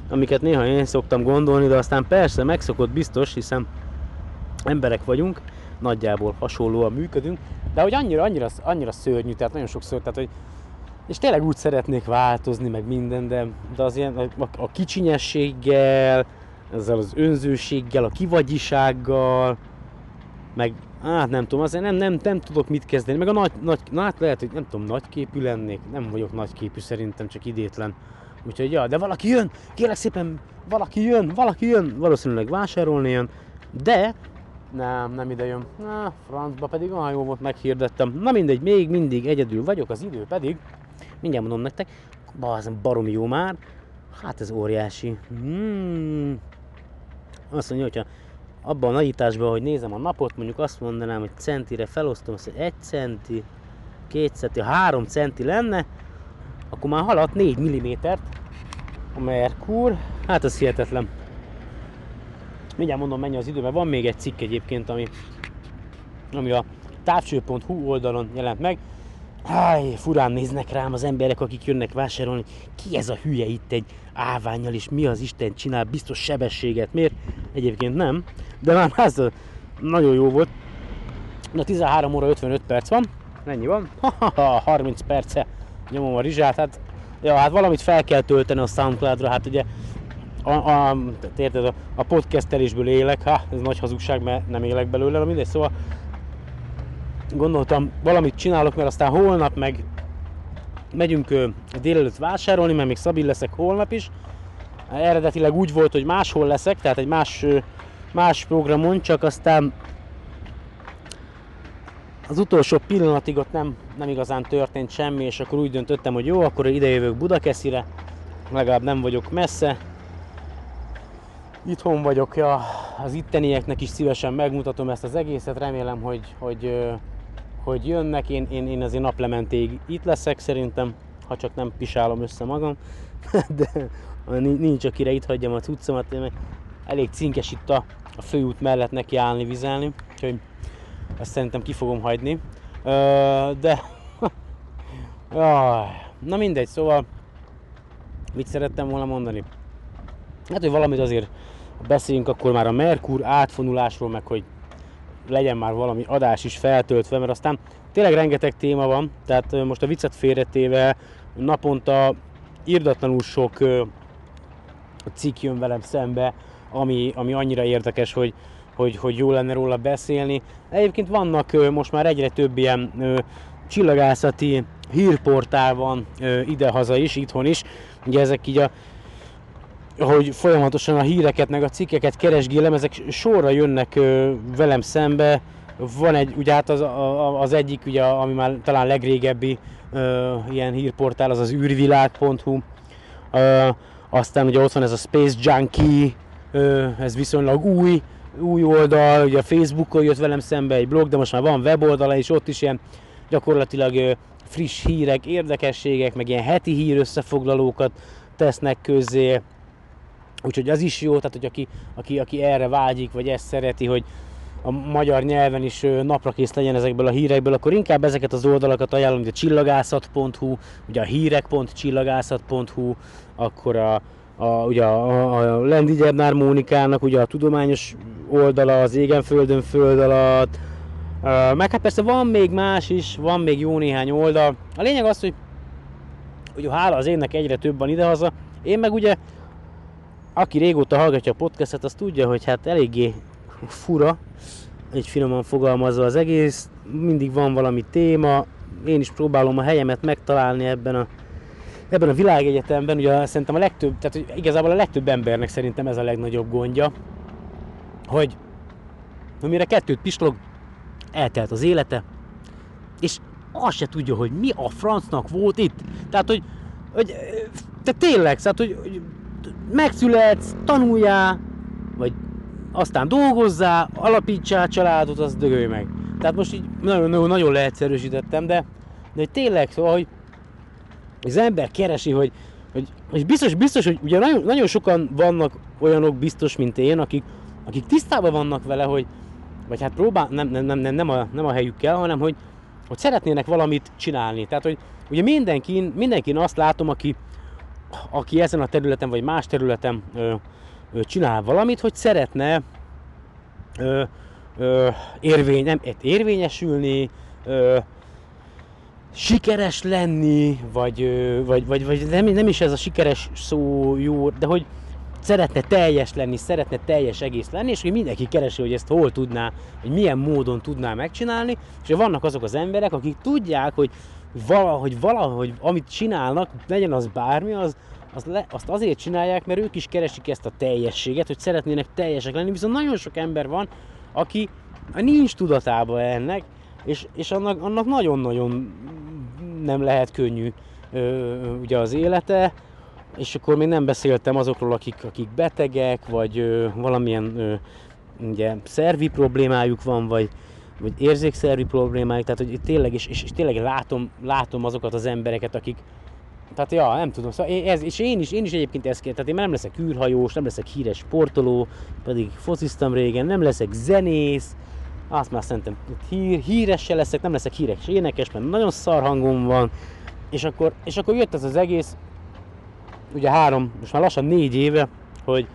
amiket néha én szoktam gondolni, de aztán persze megszokott biztos, hiszen emberek vagyunk, nagyjából hasonlóan működünk, de hogy annyira, annyira, annyira szörnyű, tehát nagyon sokszor, tehát hogy és tényleg úgy szeretnék változni, meg minden, de, de az ilyen, a, a kicsinyességgel, ezzel az önzőséggel, a kivagyisággal, meg hát nem tudom, azért nem, nem, nem tudok mit kezdeni, meg a nagy, nagy, na hát lehet, hogy nem tudom, nagyképű lennék, nem vagyok nagyképű szerintem, csak idétlen. Úgyhogy ja, de valaki jön, kérlek szépen, valaki jön, valaki jön, valószínűleg vásárolni jön, de nem, nem ide jön. Na, francba pedig olyan jó volt, meghirdettem. Na mindegy, még mindig egyedül vagyok, az idő pedig Mindjárt mondom nektek, bazen baromi jó már. Hát ez óriási. Hmm. Azt mondja, hogyha abban a nagyításban, hogy nézem a napot, mondjuk azt mondanám, hogy centire felosztom, azt, hogy 1 centi, 2 centi, 3 centi lenne, akkor már haladt 4 mm-t a Merkur. Hát ez hihetetlen. Mindjárt mondom, mennyi az idő, mert van még egy cikk egyébként, ami, ami a távcső.hu oldalon jelent meg. Háj, furán néznek rám az emberek, akik jönnek vásárolni. Ki ez a hülye itt egy áványjal, és mi az Isten csinál biztos sebességet? Miért? Egyébként nem, de már az nagyon jó volt. Na 13 óra 55 perc van. Ennyi van? Ha, ha, ha 30 perce nyomom a rizsát, hát ja, hát valamit fel kell tölteni a Soundcloudra, hát ugye a, a, érted, a, a podcastelésből élek, ha, ez nagy hazugság, mert nem élek belőle, mindegy, szóval gondoltam valamit csinálok, mert aztán holnap meg megyünk délelőtt vásárolni, mert még szabin leszek holnap is. Eredetileg úgy volt, hogy máshol leszek, tehát egy más, más programon, csak aztán az utolsó pillanatig ott nem, nem igazán történt semmi, és akkor úgy döntöttem, hogy jó, akkor idejövök Budakeszire, legalább nem vagyok messze. itthon vagyok, ja, az ittenieknek is szívesen megmutatom ezt az egészet, remélem, hogy, hogy, hogy jönnek, én, én, én azért naplementéig itt leszek szerintem, ha csak nem pisálom össze magam, de nincs akire itt hagyjam a cuccomat, én elég cinkes itt a, a főút mellett neki állni, vizelni, úgyhogy ezt szerintem ki fogom hagyni. De... Na mindegy, szóval mit szerettem volna mondani? Hát, hogy valamit azért beszéljünk akkor már a Merkur átfonulásról, meg hogy legyen már valami adás is feltöltve, mert aztán tényleg rengeteg téma van, tehát most a viccet félretéve naponta irdatlanul sok cikk jön velem szembe, ami, ami annyira érdekes, hogy, hogy, hogy jó lenne róla beszélni. Egyébként vannak most már egyre több ilyen csillagászati hírportál van idehaza is, itthon is. Ugye ezek így a hogy folyamatosan a híreket, meg a cikkeket keresgélem, ezek sorra jönnek velem szembe. Van egy, ugye hát az, az egyik, ugye, ami már talán legrégebbi ilyen hírportál, az az űrvilág.hu. Aztán ugye ott van ez a Space Junkie, ez viszonylag új, új oldal, ugye a Facebookon jött velem szembe egy blog, de most már van weboldala, és ott is ilyen gyakorlatilag friss hírek, érdekességek, meg ilyen heti hír összefoglalókat tesznek közé, Úgyhogy az is jó, tehát hogy aki, aki, aki erre vágyik, vagy ezt szereti, hogy a magyar nyelven is napra kész legyen ezekből a hírekből, akkor inkább ezeket az oldalakat ajánlom, mint a csillagászat.hu, ugye a hírek.csillagászat.hu, akkor a, a, ugye a, a Lendi Gyernár Mónikának ugye a tudományos oldala, az égen földön föld alatt, meg hát persze van még más is, van még jó néhány oldal. A lényeg az, hogy, hogy hála az énnek egyre több van idehaza, én meg ugye aki régóta hallgatja a podcastet, az tudja, hogy hát eléggé fura, egy finoman fogalmazva az egész, mindig van valami téma, én is próbálom a helyemet megtalálni ebben a, ebben a világegyetemben, ugye szerintem a legtöbb, tehát hogy igazából a legtöbb embernek szerintem ez a legnagyobb gondja, hogy amire kettőt pislog, eltelt az élete, és azt se tudja, hogy mi a francnak volt itt. Tehát, hogy, hogy te tényleg, tehát, hogy, hogy megszületsz, tanuljál, vagy aztán dolgozzál, alapítsál családot, az dögölj meg. Tehát most így nagyon, nagyon, nagyon leegyszerűsítettem, de, de tényleg, szóval, hogy az ember keresi, hogy, hogy, hogy biztos, biztos, hogy ugye nagyon, nagyon sokan vannak olyanok biztos, mint én, akik, akik tisztában vannak vele, hogy, vagy hát próbál, nem, nem, nem, nem, a, nem a helyükkel, hanem hogy, hogy szeretnének valamit csinálni. Tehát, hogy ugye mindenkin, mindenkin azt látom, aki, aki ezen a területen vagy más területen ö, ö, csinál valamit, hogy szeretne ö, ö, érvény, nem, érvényesülni, ö, sikeres lenni, vagy, ö, vagy, vagy, vagy nem, nem is ez a sikeres szó jó, de hogy szeretne teljes lenni, szeretne teljes egész lenni, és hogy mindenki keresi, hogy ezt hol tudná, hogy milyen módon tudná megcsinálni, és vannak azok az emberek, akik tudják, hogy valahogy, valahogy, amit csinálnak, legyen az bármi, az, az le, azt azért csinálják, mert ők is keresik ezt a teljességet, hogy szeretnének teljesek lenni, viszont nagyon sok ember van, aki nincs tudatában ennek, és, és annak, annak nagyon-nagyon nem lehet könnyű ö, ugye az élete, és akkor még nem beszéltem azokról, akik, akik betegek, vagy ö, valamilyen ö, ugye, szervi problémájuk van, vagy, vagy érzékszervi problémáik, tehát hogy tényleg, és, és, és tényleg látom, látom azokat az embereket, akik, tehát ja, nem tudom, szóval ez, és én is, én is egyébként ezt kérem, tehát én nem leszek űrhajós, nem leszek híres sportoló, pedig fociztam régen, nem leszek zenész, azt már szerintem hír, híres se leszek, nem leszek híres énekes, mert nagyon szar hangom van, és akkor, és akkor jött ez az egész, ugye három, most már lassan négy éve, hogy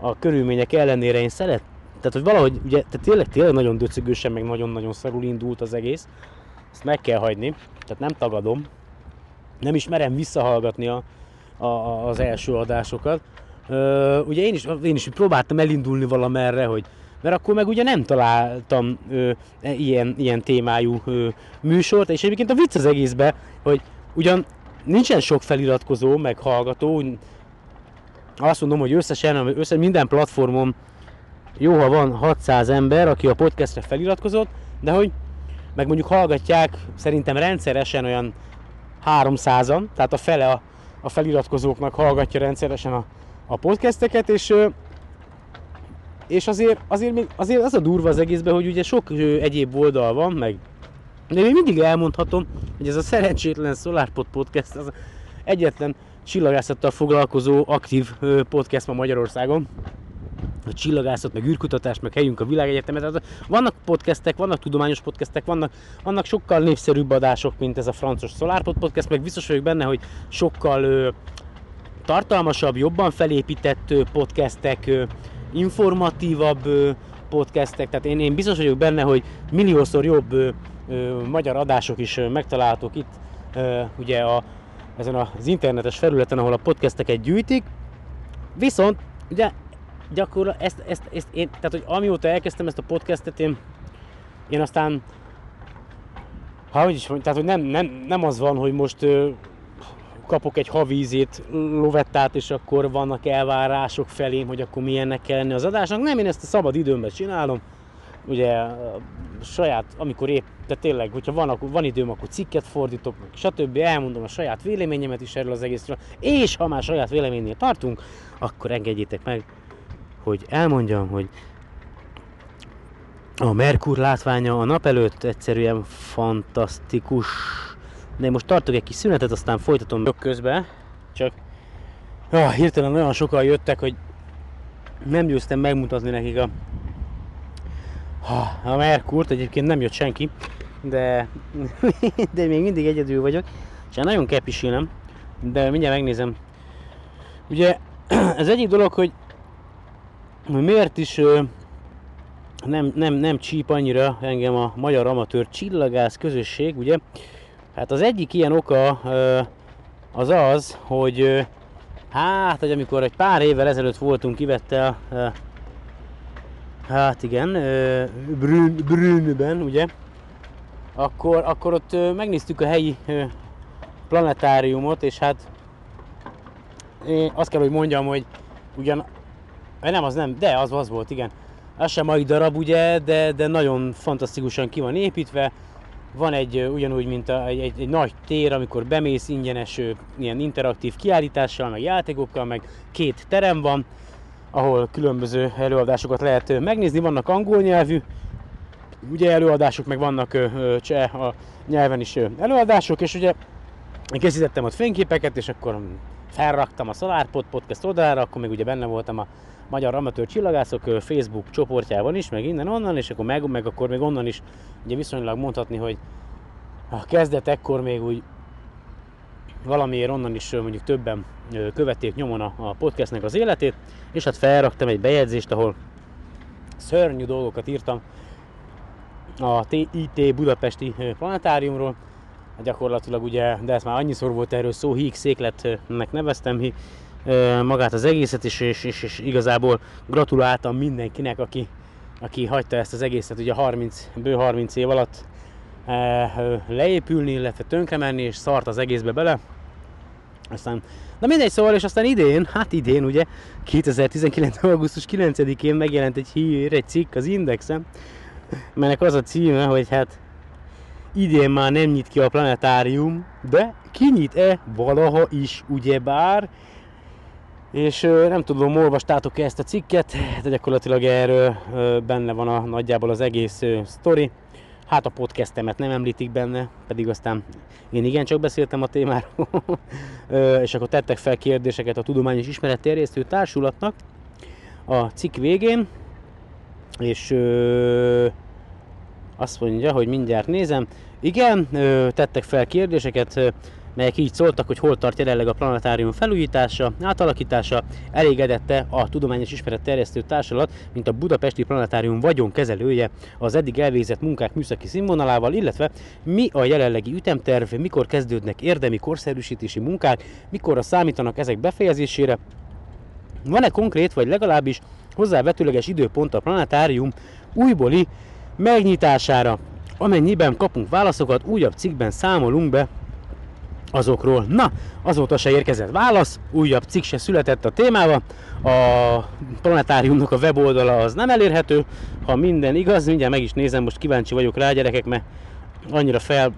a körülmények ellenére én szeret, tehát, hogy valahogy, ugye, tehát tényleg, tényleg nagyon döcögősen, meg nagyon-nagyon szarul indult az egész. Ezt meg kell hagyni, tehát nem tagadom. Nem is merem visszahallgatni a, a, az első adásokat. Ö, ugye én is, én is próbáltam elindulni valamerre, hogy mert akkor meg ugye nem találtam ö, ilyen, ilyen témájú ö, műsort, és egyébként a vicc az egészben, hogy ugyan nincsen sok feliratkozó, meg hallgató, azt mondom, hogy összesen, összesen minden platformon jó, ha van 600 ember, aki a podcastre feliratkozott, de hogy meg mondjuk hallgatják szerintem rendszeresen olyan 300-an, tehát a fele a, a feliratkozóknak hallgatja rendszeresen a, a podcasteket, és, és azért, azért, még, azért az a durva az egészben, hogy ugye sok egyéb oldal van, meg de még mindig elmondhatom, hogy ez a szerencsétlen SolarPod podcast az egyetlen csillagászattal foglalkozó aktív podcast ma Magyarországon. A csillagászat, meg űrkutatás, meg helyünk a világegyetemet. Tehát Vannak podcastek, vannak tudományos podcastek, vannak, vannak sokkal népszerűbb adások, mint ez a francos SolarPod podcast, meg biztos vagyok benne, hogy sokkal ö, tartalmasabb, jobban felépített ö, podcastek, ö, informatívabb ö, podcastek, tehát én, én biztos vagyok benne, hogy milliószor jobb ö, ö, magyar adások is ö, megtalálhatók itt ö, ugye a, ezen az internetes felületen, ahol a podcasteket gyűjtik. Viszont ugye gyakorlatilag ezt, ezt, ezt én, tehát hogy amióta elkezdtem ezt a podcastet, én, én aztán ha hogy is tehát hogy nem, nem, nem az van, hogy most ö, kapok egy havízét, lovettát, és akkor vannak elvárások felém, hogy akkor milyennek kell lenni az adásnak. Nem, én ezt a szabad időmben csinálom. Ugye saját, amikor épp, de tényleg, hogyha van, akkor, van időm, akkor cikket fordítok, stb. Elmondom a saját véleményemet is erről az egészről. És ha már saját véleménynél tartunk, akkor engedjétek meg, hogy elmondjam, hogy a Merkur látványa a nap előtt egyszerűen fantasztikus. De én most tartok egy kis szünetet, aztán folytatom közben. Csak ah, hirtelen olyan sokan jöttek, hogy nem győztem megmutatni nekik a, a Merkurt. Egyébként nem jött senki, de, de még mindig egyedül vagyok. És hát nagyon kell pisilnem, de mindjárt megnézem. Ugye ez egyik dolog, hogy miért is nem, nem, nem csíp annyira engem a magyar amatőr csillagász közösség, ugye? Hát az egyik ilyen oka az az, hogy hát, hogy amikor egy pár évvel ezelőtt voltunk Ivettel, ö, hát igen, Brün, Brünnben, ugye? Akkor, akkor ott megnéztük a helyi planetáriumot, és hát én azt kell, hogy mondjam, hogy ugyan nem, az nem, de az, az volt, igen. Az sem mai darab, ugye, de, de nagyon fantasztikusan ki van építve. Van egy ugyanúgy, mint a, egy, egy, nagy tér, amikor bemész ingyenes ilyen interaktív kiállítással, meg játékokkal, meg két terem van, ahol különböző előadásokat lehet megnézni. Vannak angol nyelvű, ugye előadások, meg vannak cseh a nyelven is előadások, és ugye én készítettem ott fényképeket, és akkor felraktam a SolarPod podcast oldalára, akkor még ugye benne voltam a Magyar Amatőr Csillagászok Facebook csoportjában is, meg innen-onnan, és akkor meg, meg akkor még onnan is ugye viszonylag mondhatni, hogy a kezdetekkor még úgy valamiért onnan is mondjuk többen követték nyomon a, a podcastnek az életét, és hát felraktam egy bejegyzést, ahol szörnyű dolgokat írtam a TIT Budapesti Planetáriumról, gyakorlatilag ugye, de ez már annyiszor volt erről szó, híg székletnek neveztem, magát az egészet, és, és, és, és igazából gratuláltam mindenkinek, aki, aki hagyta ezt az egészet ugye 30, bő 30 év alatt leépülni, illetve tönkre menni, és szart az egészbe bele. Aztán, na mindegy, szóval, és aztán idén, hát idén ugye, 2019. augusztus 9-én megjelent egy hír, egy cikk az Indexen, melynek az a címe, hogy hát idén már nem nyit ki a planetárium, de kinyit-e valaha is, ugyebár, és nem tudom, olvastátok-e ezt a cikket, de gyakorlatilag erről benne van a, nagyjából az egész sztori. Hát a podcastemet nem említik benne, pedig aztán én igencsak beszéltem a témáról, és akkor tettek fel kérdéseket a Tudományos Ismeretterjesztő Társulatnak a cikk végén, és azt mondja, hogy mindjárt nézem. Igen, tettek fel kérdéseket, melyek így szóltak, hogy hol tart jelenleg a planetárium felújítása, átalakítása, elégedette a Tudományos Ismeret Terjesztő Társulat, mint a Budapesti Planetárium vagyonkezelője az eddig elvégzett munkák műszaki színvonalával, illetve mi a jelenlegi ütemterv, mikor kezdődnek érdemi korszerűsítési munkák, mikorra számítanak ezek befejezésére, van-e konkrét, vagy legalábbis hozzávetőleges időpont a planetárium újbóli megnyitására? Amennyiben kapunk válaszokat, újabb cikkben számolunk be azokról. Na, azóta se érkezett válasz, újabb cikk se született a témával, a planetáriumnak a weboldala az nem elérhető, ha minden igaz, mindjárt meg is nézem, most kíváncsi vagyok rá gyerekek, mert annyira fel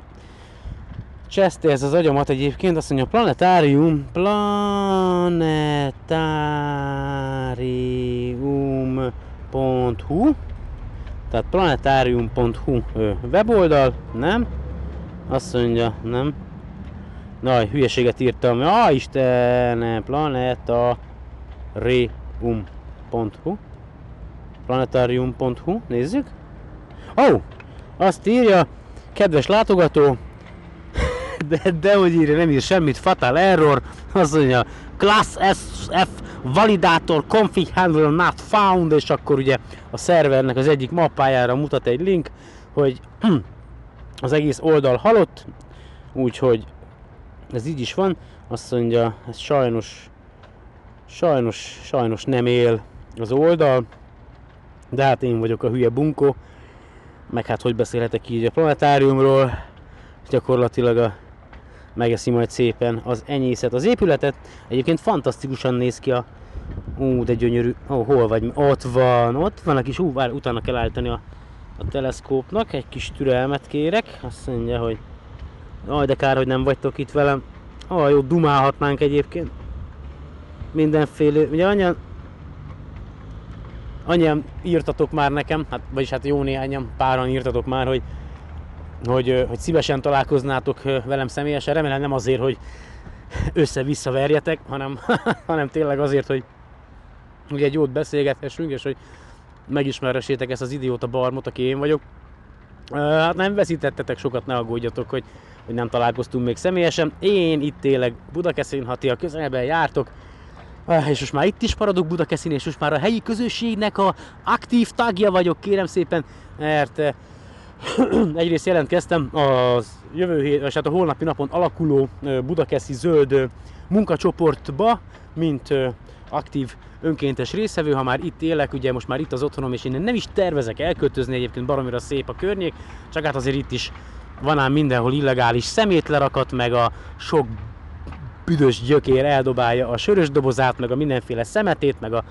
cseszte ez az agyamat egyébként, azt mondja, planetárium, planetarium.hu tehát planetarium.hu weboldal, nem? Azt mondja, nem? Na, hülyeséget írtam. Ja, Istenem, planetarium.hu planetarium.hu, nézzük. Ó, oh, azt írja, kedves látogató, de, de hogy írja, nem ír semmit, fatal error, azt mondja, class SF validator config handle not found, és akkor ugye a szervernek az egyik mappájára mutat egy link, hogy az egész oldal halott, úgyhogy ez így is van, azt mondja, ez sajnos, sajnos, sajnos nem él az oldal, de hát én vagyok a hülye bunkó, meg hát hogy beszélhetek így a planetáriumról, gyakorlatilag a, megeszi majd szépen az enyészet az épületet. Egyébként fantasztikusan néz ki a... Ú, de gyönyörű. Ó, hol vagy? Ott van, ott van a kis... Ú, vár, utána kell állítani a, a teleszkópnak. Egy kis türelmet kérek. Azt mondja, hogy... Aj, de kár, hogy nem vagytok itt velem. Ó, jó, dumálhatnánk egyébként. Mindenféle... Ugye annyian annyian írtatok már nekem, hát, vagyis hát jó néhányan, páran írtatok már, hogy, hogy, hogy szívesen találkoznátok velem személyesen. Remélem nem azért, hogy össze-vissza verjetek, hanem, hanem tényleg azért, hogy, hogy egy jót beszélgethessünk, és hogy megismerhessétek ezt az idióta barmot, aki én vagyok. Hát nem veszítettetek sokat, ne aggódjatok, hogy, hogy nem találkoztunk még személyesen. Én itt élek Budakeszin, ha ti a közelben jártok, és most már itt is maradok Budakeszin, és most már a helyi közösségnek a aktív tagja vagyok, kérem szépen, mert egyrészt jelentkeztem az jövő hét, vagy hát a holnapi napon alakuló Budakeszi zöld munkacsoportba, mint aktív önkéntes részevő, ha már itt élek, ugye most már itt az otthonom, és én nem is tervezek elköltözni, egyébként baromira szép a környék, csak hát azért itt is van ám mindenhol illegális szemétlerakat, meg a sok büdös gyökér eldobálja a sörös dobozát, meg a mindenféle szemetét, meg a...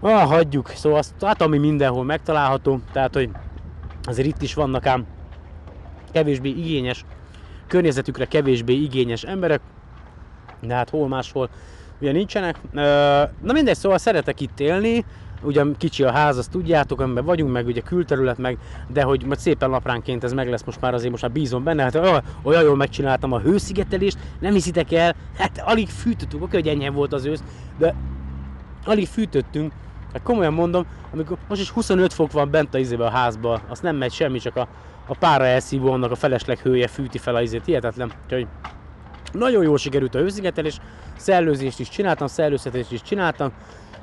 Ah, hagyjuk, szóval azt, hát ami mindenhol megtalálható, tehát hogy azért itt is vannak ám kevésbé igényes, környezetükre kevésbé igényes emberek, de hát hol máshol ugye nincsenek. Na mindegy, szóval szeretek itt élni, ugye kicsi a ház, azt tudjátok, amiben vagyunk, meg ugye külterület, meg, de hogy majd szépen napránként ez meg lesz most már azért most már bízom benne, hát olyan, jól megcsináltam a hőszigetelést, nem hiszitek el, hát alig fűtöttünk, oké, hogy enyhe volt az ősz, de alig fűtöttünk, hát komolyan mondom, amikor most is 25 fok van bent a izébe a házba, azt nem megy semmi, csak a, a pára elszívó, annak a felesleg hője fűti fel a izét, hihetetlen. Úgyhogy nagyon jól sikerült a hőszigetelés, szellőzést is csináltam, szellőztetést is csináltam,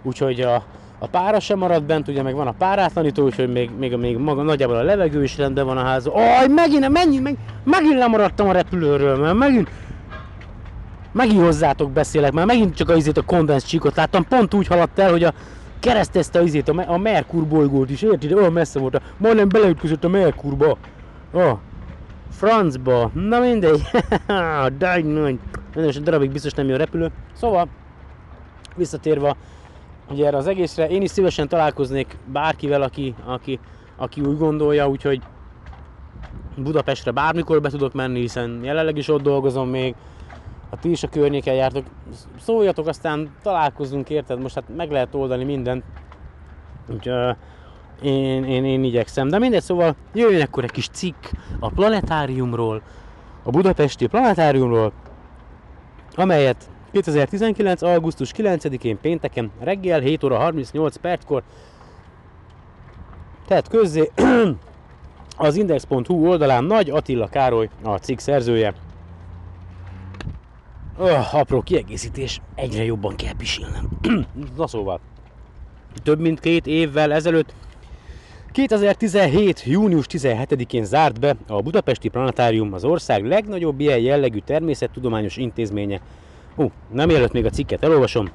úgyhogy a, a pára sem maradt bent, ugye meg van a párátlanító, úgyhogy még, még, még maga, nagyjából a levegő is rendben van a házban. Aj, megint, mennyi, meg, megint lemaradtam a repülőről, mert megint, megint hozzátok beszélek, mert megint csak a, izét a kondens csíkot láttam, pont úgy haladt el, hogy a keresztezte izét, a, a Merkur bolygót is, érted? Olyan messze volt, majdnem beleütközött a Merkurba. Oh, francba, na mindegy, de nagy, egy darabig biztos nem jön repülő. Szóval, visszatérve ugye erre az egészre. Én is szívesen találkoznék bárkivel, aki, aki, aki úgy gondolja, úgyhogy Budapestre bármikor be tudok menni, hiszen jelenleg is ott dolgozom még, ha ti is a környéken jártok, szóljatok, aztán találkozunk, érted? Most hát meg lehet oldani mindent. Úgyhogy én, én, én igyekszem. De mindegy, szóval jöjjön akkor egy kis cikk a planetáriumról, a budapesti planetáriumról, amelyet 2019. augusztus 9-én pénteken reggel 7 óra 38 perckor tett közzé az index.hu oldalán Nagy Attila Károly a cikk szerzője. Oh, apró kiegészítés, egyre jobban kell pisilnem. Na szóval, több mint két évvel ezelőtt 2017. június 17-én zárt be a Budapesti Planetárium az ország legnagyobb ilyen jellegű természettudományos intézménye Ú, nem mielőtt még a cikket elolvasom,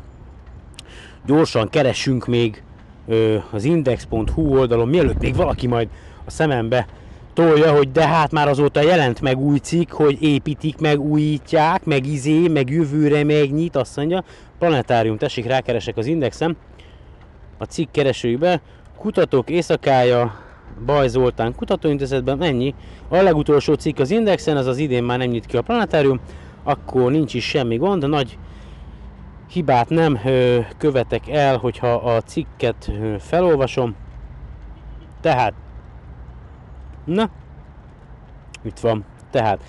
gyorsan keressünk még ö, az index.hu oldalon, mielőtt még valaki majd a szemembe tolja, hogy de hát már azóta jelent meg új cikk, hogy építik, meg újítják, meg izé, meg jövőre megnyit, azt mondja. Planetárium, tessék, rákeresek az indexem. A cikk keresőjébe, kutatók éjszakája, Baj Zoltán kutatóintézetben, ennyi. A legutolsó cikk az indexen, az az idén már nem nyit ki a planetárium akkor nincs is semmi gond, nagy hibát nem ö, követek el, hogyha a cikket ö, felolvasom. Tehát, na, itt van. Tehát,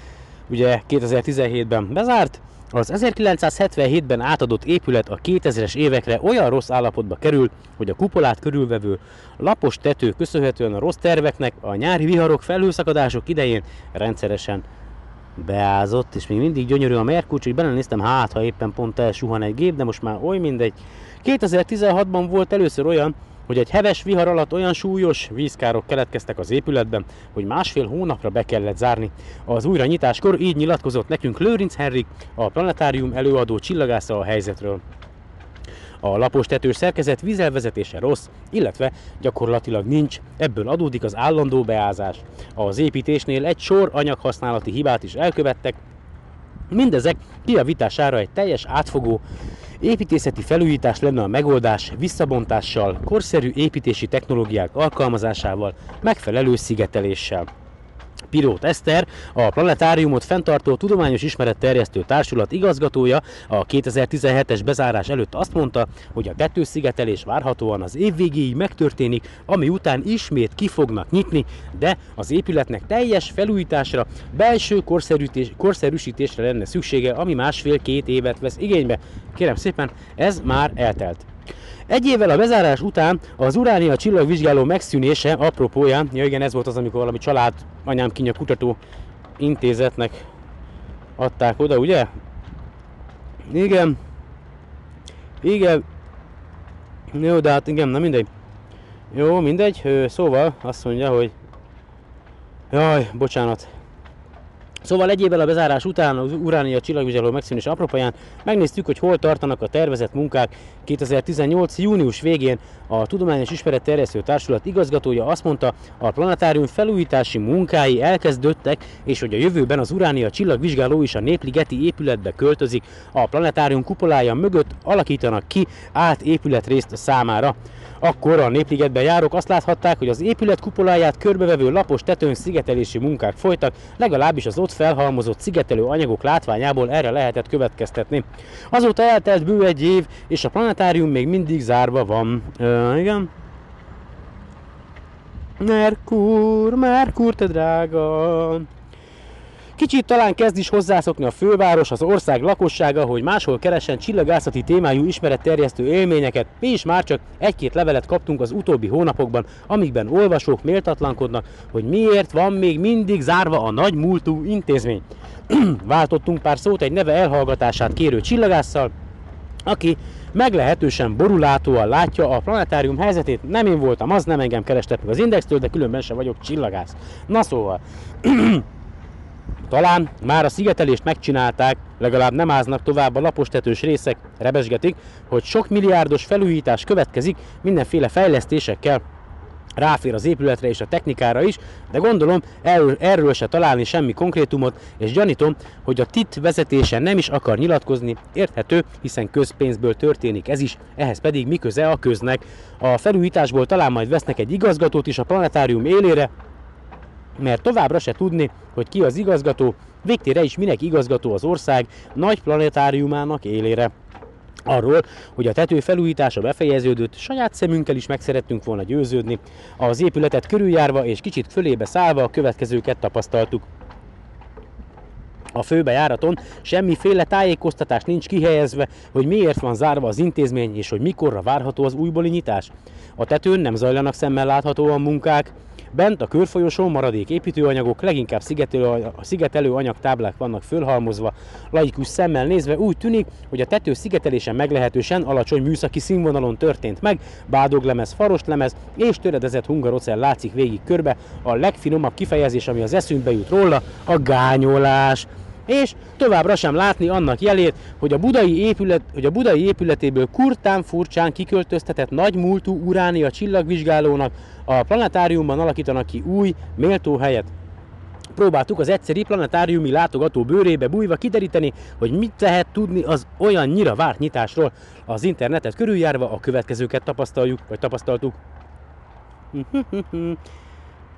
ugye 2017-ben bezárt, az 1977-ben átadott épület a 2000-es évekre olyan rossz állapotba kerül, hogy a kupolát körülvevő lapos tető köszönhetően a rossz terveknek a nyári viharok felhőszakadások idején rendszeresen beázott, és még mindig gyönyörű a Merkur, hogy belenéztem, hát ha éppen pont elsuhan egy gép, de most már oly mindegy. 2016-ban volt először olyan, hogy egy heves vihar alatt olyan súlyos vízkárok keletkeztek az épületben, hogy másfél hónapra be kellett zárni. Az újranyitáskor így nyilatkozott nekünk Lőrinc Henrik, a planetárium előadó csillagásza a helyzetről. A lapos tetős szerkezet vízelvezetése rossz, illetve gyakorlatilag nincs, ebből adódik az állandó beázás. Az építésnél egy sor anyaghasználati hibát is elkövettek, Mindezek kiavítására egy teljes átfogó építészeti felújítás lenne a megoldás visszabontással, korszerű építési technológiák alkalmazásával, megfelelő szigeteléssel. Pilót Eszter, a Planetáriumot fenntartó Tudományos Ismeretterjesztő Társulat igazgatója a 2017-es bezárás előtt azt mondta, hogy a tetőszigetelés várhatóan az év végéig megtörténik, ami után ismét ki fognak nyitni, de az épületnek teljes felújításra, belső korszerűsítésre lenne szüksége, ami másfél-két évet vesz igénybe. Kérem szépen, ez már eltelt. Egy évvel a bezárás után az Uránia csillagvizsgáló megszűnése apropóján, ja igen, ez volt az, amikor valami család anyám kinya kutató intézetnek adták oda, ugye? Igen. Igen. Jó, de hát igen, nem mindegy. Jó, mindegy. Szóval azt mondja, hogy... Jaj, bocsánat. Szóval egy a bezárás után az Uránia csillagvizsgáló megszűnés apropóján megnéztük, hogy hol tartanak a tervezett munkák. 2018. június végén a Tudományos Ismeret Terjesztő Társulat igazgatója azt mondta, a planetárium felújítási munkái elkezdődtek, és hogy a jövőben az Uránia csillagvizsgáló is a Népligeti épületbe költözik. A planetárium kupolája mögött alakítanak ki át épületrészt számára. Akkor a Népligetben járók azt láthatták, hogy az épület kupoláját körbevevő lapos tetőn szigetelési munkák folytak, legalábbis az ott felhalmozott szigetelő anyagok látványából erre lehetett következtetni. Azóta eltelt bő egy év, és a planetárium még mindig zárva van. Ö, igen. Merkur, Merkur, te drága! Kicsit talán kezd is hozzászokni a főváros, az ország lakossága, hogy máshol keresen csillagászati témájú ismeretterjesztő élményeket. Mi is már csak egy-két levelet kaptunk az utóbbi hónapokban, amikben olvasók méltatlankodnak, hogy miért van még mindig zárva a nagy múltú intézmény. Váltottunk pár szót egy neve elhallgatását kérő csillagásszal, aki meglehetősen borulátóan látja a planetárium helyzetét. Nem én voltam, az nem engem kerestek meg az indextől, de különben sem vagyok csillagász. Na szóval, Talán már a szigetelést megcsinálták, legalább nem áznak tovább a lapostetős részek, rebesgetik, hogy sok milliárdos felújítás következik mindenféle fejlesztésekkel, ráfér az épületre és a technikára is, de gondolom erről, erről se találni semmi konkrétumot, és gyanítom, hogy a TIT vezetése nem is akar nyilatkozni, érthető, hiszen közpénzből történik ez is, ehhez pedig mi köze a köznek. A felújításból talán majd vesznek egy igazgatót is a planetárium élére, mert továbbra se tudni, hogy ki az igazgató, végtére is minek igazgató az ország nagy planetáriumának élére. Arról, hogy a tető felújítása befejeződött, saját szemünkkel is meg szerettünk volna győződni. Az épületet körüljárva és kicsit fölébe szállva a következőket tapasztaltuk. A főbejáraton semmiféle tájékoztatás nincs kihelyezve, hogy miért van zárva az intézmény és hogy mikorra várható az újbóli nyitás. A tetőn nem zajlanak szemmel láthatóan munkák, Bent a körfolyosón maradék építőanyagok, leginkább szigetelő, szigetelő anyagtáblák vannak fölhalmozva. Laikus szemmel nézve úgy tűnik, hogy a tető szigetelésen meglehetősen alacsony műszaki színvonalon történt meg, bádoglemez, farostlemez és töredezett hungarocell látszik végig körbe. A legfinomabb kifejezés, ami az eszünkbe jut róla, a gányolás és továbbra sem látni annak jelét, hogy a budai, épület, hogy a budai épületéből kurtán furcsán kiköltöztetett nagy múltú uránia csillagvizsgálónak a planetáriumban alakítanak ki új, méltó helyet. Próbáltuk az egyszeri planetáriumi látogató bőrébe bújva kideríteni, hogy mit lehet tudni az olyan nyira várt nyitásról. Az internetet körüljárva a következőket tapasztaljuk, vagy tapasztaltuk.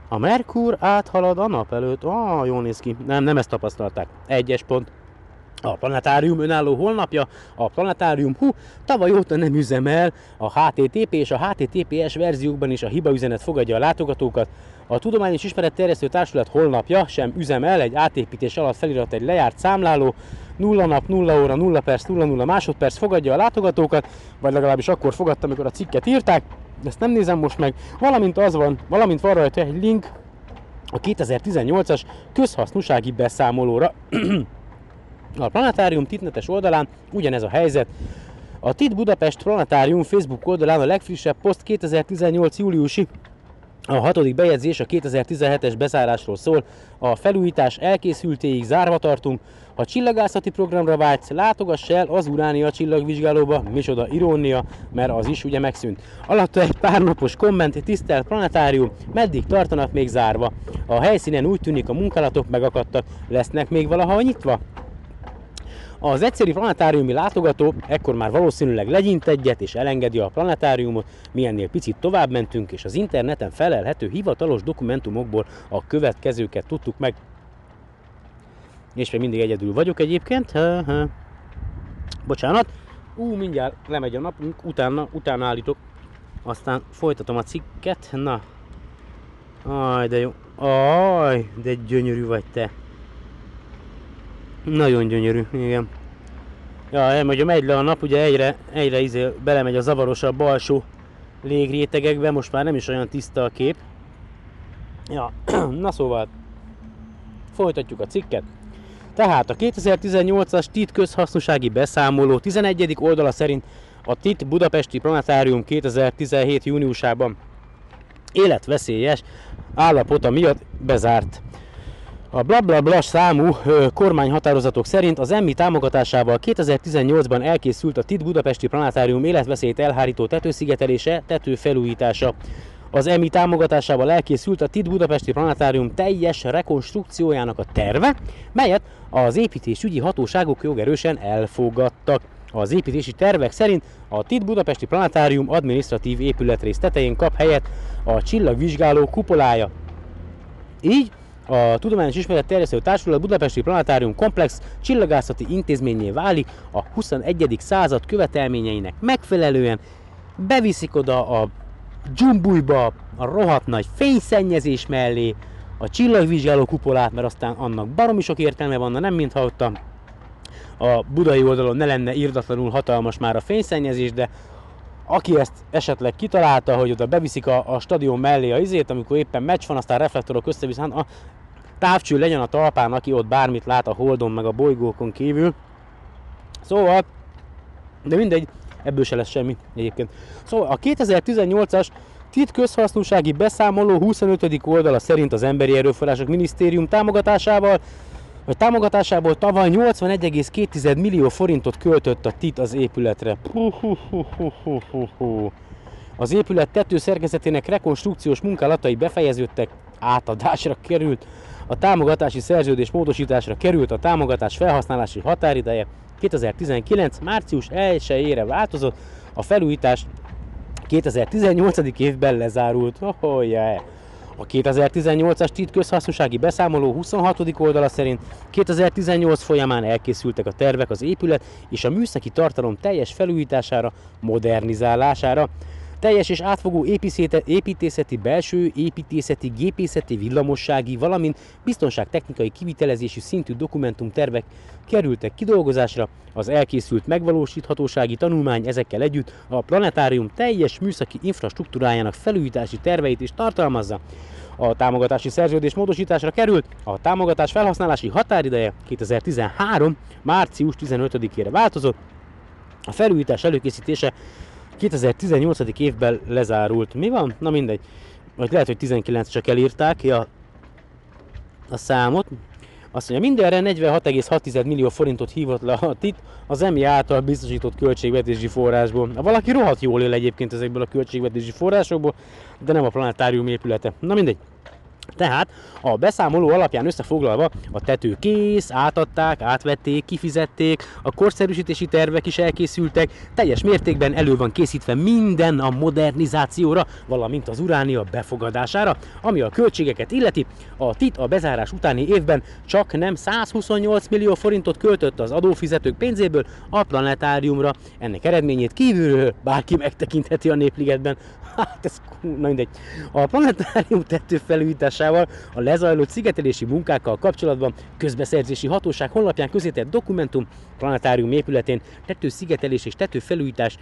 A Merkur áthalad a nap előtt. Ah, jól néz ki. Nem, nem ezt tapasztalták. Egyes pont. a planetárium önálló honlapja, a planetárium hú, tavaly óta nem üzemel, a HTTP és a HTTPS verziókban is a hibaüzenet fogadja a látogatókat, a Tudományos Ismeret Terjesztő Társulat honlapja sem üzemel, egy átépítés alatt felirat egy lejárt számláló, 0 nap, 0 óra, 0 perc, 0 0 másodperc fogadja a látogatókat, vagy legalábbis akkor fogadta, amikor a cikket írták, ezt nem nézem most meg, valamint az van, valamint van rajta egy link a 2018-as közhasznúsági beszámolóra. a Planetárium titnetes oldalán ugyanez a helyzet. A TIT Budapest Planetárium Facebook oldalán a legfrissebb poszt 2018. júliusi a hatodik bejegyzés a 2017-es bezárásról szól. A felújítás elkészültéig zárva tartunk. Ha csillagászati programra vágysz, látogass el az Uránia csillagvizsgálóba, micsoda irónia, mert az is ugye megszűnt. Alatta egy pár napos komment, tisztelt planetárium, meddig tartanak még zárva? A helyszínen úgy tűnik a munkálatok megakadtak, lesznek még valaha nyitva? Az egyszerű planetáriumi látogató ekkor már valószínűleg legyint egyet és elengedi a planetáriumot, milyennél picit tovább mentünk, és az interneten felelhető hivatalos dokumentumokból a következőket tudtuk meg. És még mindig egyedül vagyok egyébként. Ha, ha. Bocsánat. Ú, mindjárt lemegy a napunk, utána, utána állítok. Aztán folytatom a cikket. Na. Aj, de jó. Aj, de gyönyörű vagy te. Nagyon gyönyörű, igen. Ja, hogy megy le a nap, ugye egyre, egyre izé belemegy a zavarosabb alsó légrétegekbe, most már nem is olyan tiszta a kép. Ja, na szóval, folytatjuk a cikket. Tehát a 2018-as TIT közhasznossági beszámoló 11. oldala szerint a TIT Budapesti Planetárium 2017. júniusában életveszélyes állapota miatt bezárt. A blablabla bla bla számú kormányhatározatok szerint az EMMI támogatásával 2018-ban elkészült a TIT Budapesti Planetárium életveszélyt elhárító tetőszigetelése, tetőfelújítása. Az EMI támogatásával elkészült a TIT Budapesti Planetárium teljes rekonstrukciójának a terve, melyet az építésügyi hatóságok jogerősen elfogadtak. Az építési tervek szerint a TIT Budapesti Planetárium adminisztratív épületrész tetején kap helyet a csillagvizsgáló kupolája. Így a Tudományos Ismeret Terjesztő Társulat Budapesti Planetárium Komplex csillagászati intézményé válik a 21. század követelményeinek megfelelően, beviszik oda a dzsumbujba a rohadt nagy fényszennyezés mellé, a csillagvizsgáló kupolát, mert aztán annak baromi sok értelme van, nem mintha ott a, budai oldalon ne lenne írdatlanul hatalmas már a fényszennyezés, de aki ezt esetleg kitalálta, hogy oda beviszik a, a stadion mellé a izét, amikor éppen meccs van, aztán reflektorok összevisz, hát a távcső legyen a talpán, aki ott bármit lát a holdon meg a bolygókon kívül. Szóval, de mindegy, ebből se lesz semmi egyébként. Szóval a 2018-as TIT közhasznúsági beszámoló 25. oldala szerint az Emberi Erőforrások Minisztérium támogatásával vagy támogatásából tavaly 81,2 millió forintot költött a TIT az épületre. Az épület tetőszerkezetének rekonstrukciós munkálatai befejeződtek, átadásra került, a támogatási szerződés módosításra került, a támogatás felhasználási határideje 2019. március 1-ére változott, a felújítás 2018. évben lezárult. Oh, yeah. A 2018-as TIT közhasznossági beszámoló 26. oldala szerint 2018 folyamán elkészültek a tervek az épület és a műszaki tartalom teljes felújítására, modernizálására, teljes és átfogó építészeti, belső építészeti, gépészeti, villamossági, valamint biztonságtechnikai kivitelezési szintű dokumentumtervek kerültek kidolgozásra, az elkészült megvalósíthatósági tanulmány ezekkel együtt a planetárium teljes műszaki infrastruktúrájának felújítási terveit is tartalmazza. A támogatási szerződés módosításra került, a támogatás felhasználási határideje 2013. március 15-ére változott, a felújítás előkészítése 2018. évben lezárult. Mi van? Na mindegy. Vagy lehet, hogy 19 csak elírták ki a, a számot. Azt mondja, mindenre 46,6 millió forintot hívott le a TIT az EMI által biztosított költségvetési forrásból. Valaki rohadt jól él egyébként ezekből a költségvetési forrásokból, de nem a planetárium épülete. Na mindegy. Tehát a beszámoló alapján összefoglalva a tető kész, átadták, átvették, kifizették, a korszerűsítési tervek is elkészültek, teljes mértékben elő van készítve minden a modernizációra, valamint az uránia befogadására, ami a költségeket illeti. A TIT a bezárás utáni évben csak nem 128 millió forintot költött az adófizetők pénzéből a planetáriumra. Ennek eredményét kívülről bárki megtekintheti a Népligetben. Hát ez na mindegy. A planetárium tető felújításával a lezajlott szigetelési munkákkal kapcsolatban közbeszerzési hatóság honlapján közétett dokumentum planetárium épületén tető szigetelés és tető felújítás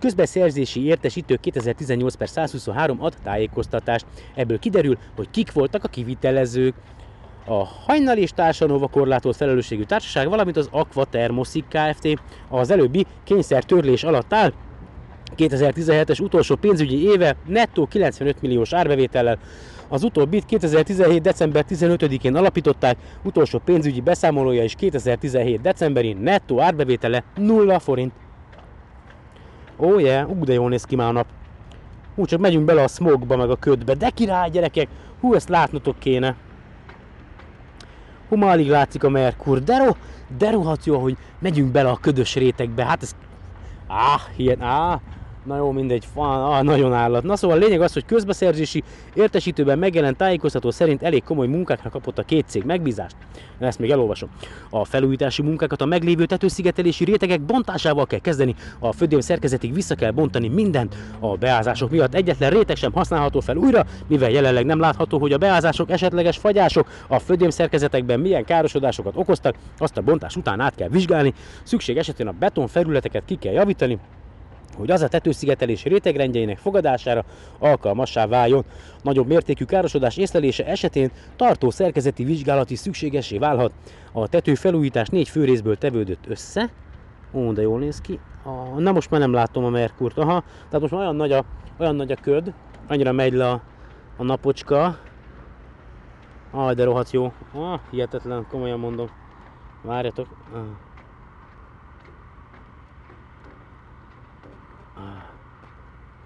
Közbeszerzési értesítő 2018 per 123 ad tájékoztatást. Ebből kiderül, hogy kik voltak a kivitelezők. A Hajnal és Társanova korlátolt felelősségű társaság, valamint az Aqua Thermoszik Kft. az előbbi kényszer törlés alatt áll, 2017-es utolsó pénzügyi éve nettó 95 milliós árbevétellel. Az utóbbit 2017. december 15-én alapították, utolsó pénzügyi beszámolója is 2017. decemberi nettó árbevétele 0 forint. Ó, oh yeah, ú, de jól néz ki már a nap. Hú, csak megyünk bele a smogba, meg a ködbe. De király, gyerekek! Hú, ezt látnotok kéne. Hú, már alig látszik a Merkur. De, ro, de rohadt jó, hogy megyünk bele a ködös rétegbe. Hát ez... Áh, ilyen, áh, Na jó, mindegy, fan, ah, nagyon állat. Na szóval a lényeg az, hogy közbeszerzési értesítőben megjelent tájékoztató szerint elég komoly munkákra kapott a két cég megbízást. Ezt még elolvasom. A felújítási munkákat a meglévő tetőszigetelési rétegek bontásával kell kezdeni, a födém szerkezetig vissza kell bontani mindent. A beázások miatt egyetlen réteg sem használható fel újra, mivel jelenleg nem látható, hogy a beázások esetleges fagyások a födém szerkezetekben milyen károsodásokat okoztak, azt a bontás után át kell vizsgálni, szükség esetén a beton felületeket ki kell javítani, hogy az a tetőszigetelés rétegrendjeinek fogadására alkalmassá váljon. Nagyobb mértékű károsodás észlelése esetén tartó szerkezeti vizsgálat is szükségesé válhat. A tető felújítás négy fő részből tevődött össze. Ó, de jól néz ki. A, na most már nem látom a Merkurt. Aha, tehát most olyan nagy a, olyan nagy a köd, annyira megy le a, a napocska. Ah, de rohadt jó. Ah, hihetetlen, komolyan mondom. Várjatok. Ah.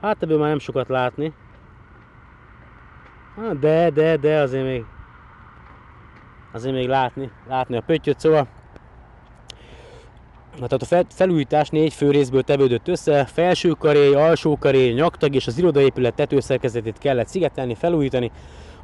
Hát ebből már nem sokat látni. De, de, de azért még azért még látni, látni a pöttyöt, szóval Na, tehát a felújítás négy fő részből tevődött össze, felső karé, alsó karé, nyaktag és az irodaépület tetőszerkezetét kellett szigetelni, felújítani.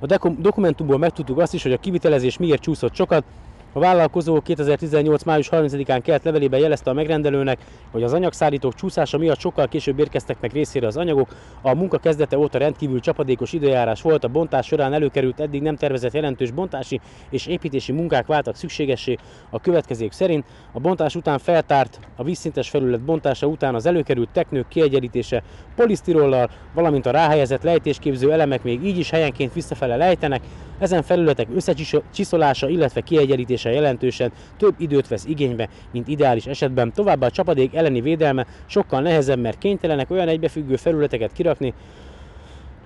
A dokumentumból megtudtuk azt is, hogy a kivitelezés miért csúszott sokat, a vállalkozó 2018. május 30-án kelt levelében jelezte a megrendelőnek, hogy az anyagszállítók csúszása miatt sokkal később érkeztek meg részére az anyagok. A munka kezdete óta rendkívül csapadékos időjárás volt, a bontás során előkerült eddig nem tervezett jelentős bontási és építési munkák váltak szükségessé a következők szerint. A bontás után feltárt a vízszintes felület bontása után az előkerült teknők kiegyenlítése polisztirollal, valamint a ráhelyezett lejtésképző elemek még így is helyenként visszafele lejtenek, ezen felületek összecsiszolása, illetve kiegyenlítése jelentősen több időt vesz igénybe, mint ideális esetben. Továbbá a csapadék elleni védelme sokkal nehezebb, mert kénytelenek olyan egybefüggő felületeket kirakni,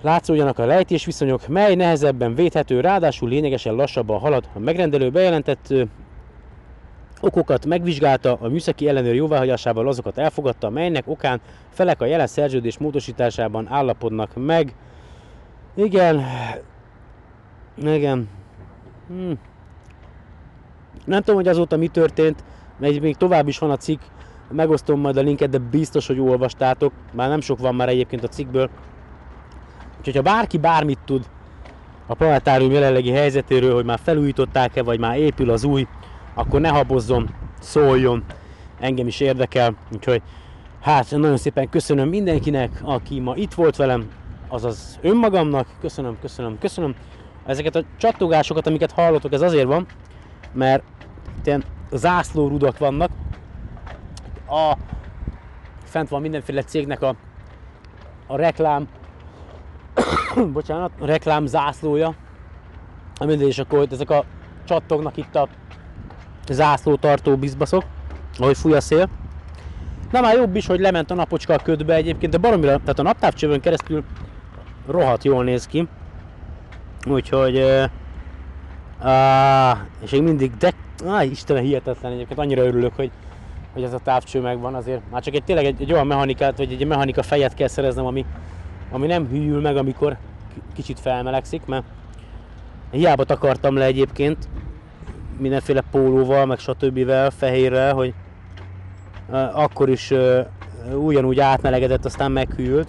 látszódjanak a lejtés viszonyok, mely nehezebben védhető, ráadásul lényegesen lassabban halad. A megrendelő bejelentett okokat megvizsgálta, a műszaki ellenőr jóváhagyásával azokat elfogadta, melynek okán felek a jelen szerződés módosításában állapodnak meg. Igen, igen. Hm. Nem tudom, hogy azóta mi történt, mert még tovább is van a cikk, megosztom majd a linket, de biztos, hogy olvastátok, már nem sok van már egyébként a cikkből. Úgyhogy ha bárki bármit tud a planetárium jelenlegi helyzetéről, hogy már felújították-e, vagy már épül az új, akkor ne habozzon, szóljon, engem is érdekel, úgyhogy hát nagyon szépen köszönöm mindenkinek, aki ma itt volt velem, azaz önmagamnak, köszönöm, köszönöm, köszönöm. Ezeket a csattogásokat, amiket hallotok, ez azért van, mert ilyen zászlórudak vannak. A, fent van mindenféle cégnek a, a reklám, bocsánat, a reklám zászlója, mindegy, és akkor ezek a csattognak itt a zászlótartó bizbaszok, ahogy fúj a szél. Na már jobb is, hogy lement a napocska a ködbe egyébként, de baromira, tehát a naptávcsövön keresztül rohadt jól néz ki. Úgyhogy... Uh, és még mindig, de... Áj, Istenem, hihetetlen egyébként, annyira örülök, hogy, hogy ez a távcső megvan azért. Már csak egy tényleg egy, egy olyan mechanikát, vagy egy mechanika fejet kell szereznem, ami, ami nem hűl meg, amikor kicsit felmelegszik, mert Hiába takartam le egyébként mindenféle pólóval, meg stb. fehérrel, hogy uh, akkor is uh, ugyanúgy átmelegedett, aztán meghűlt.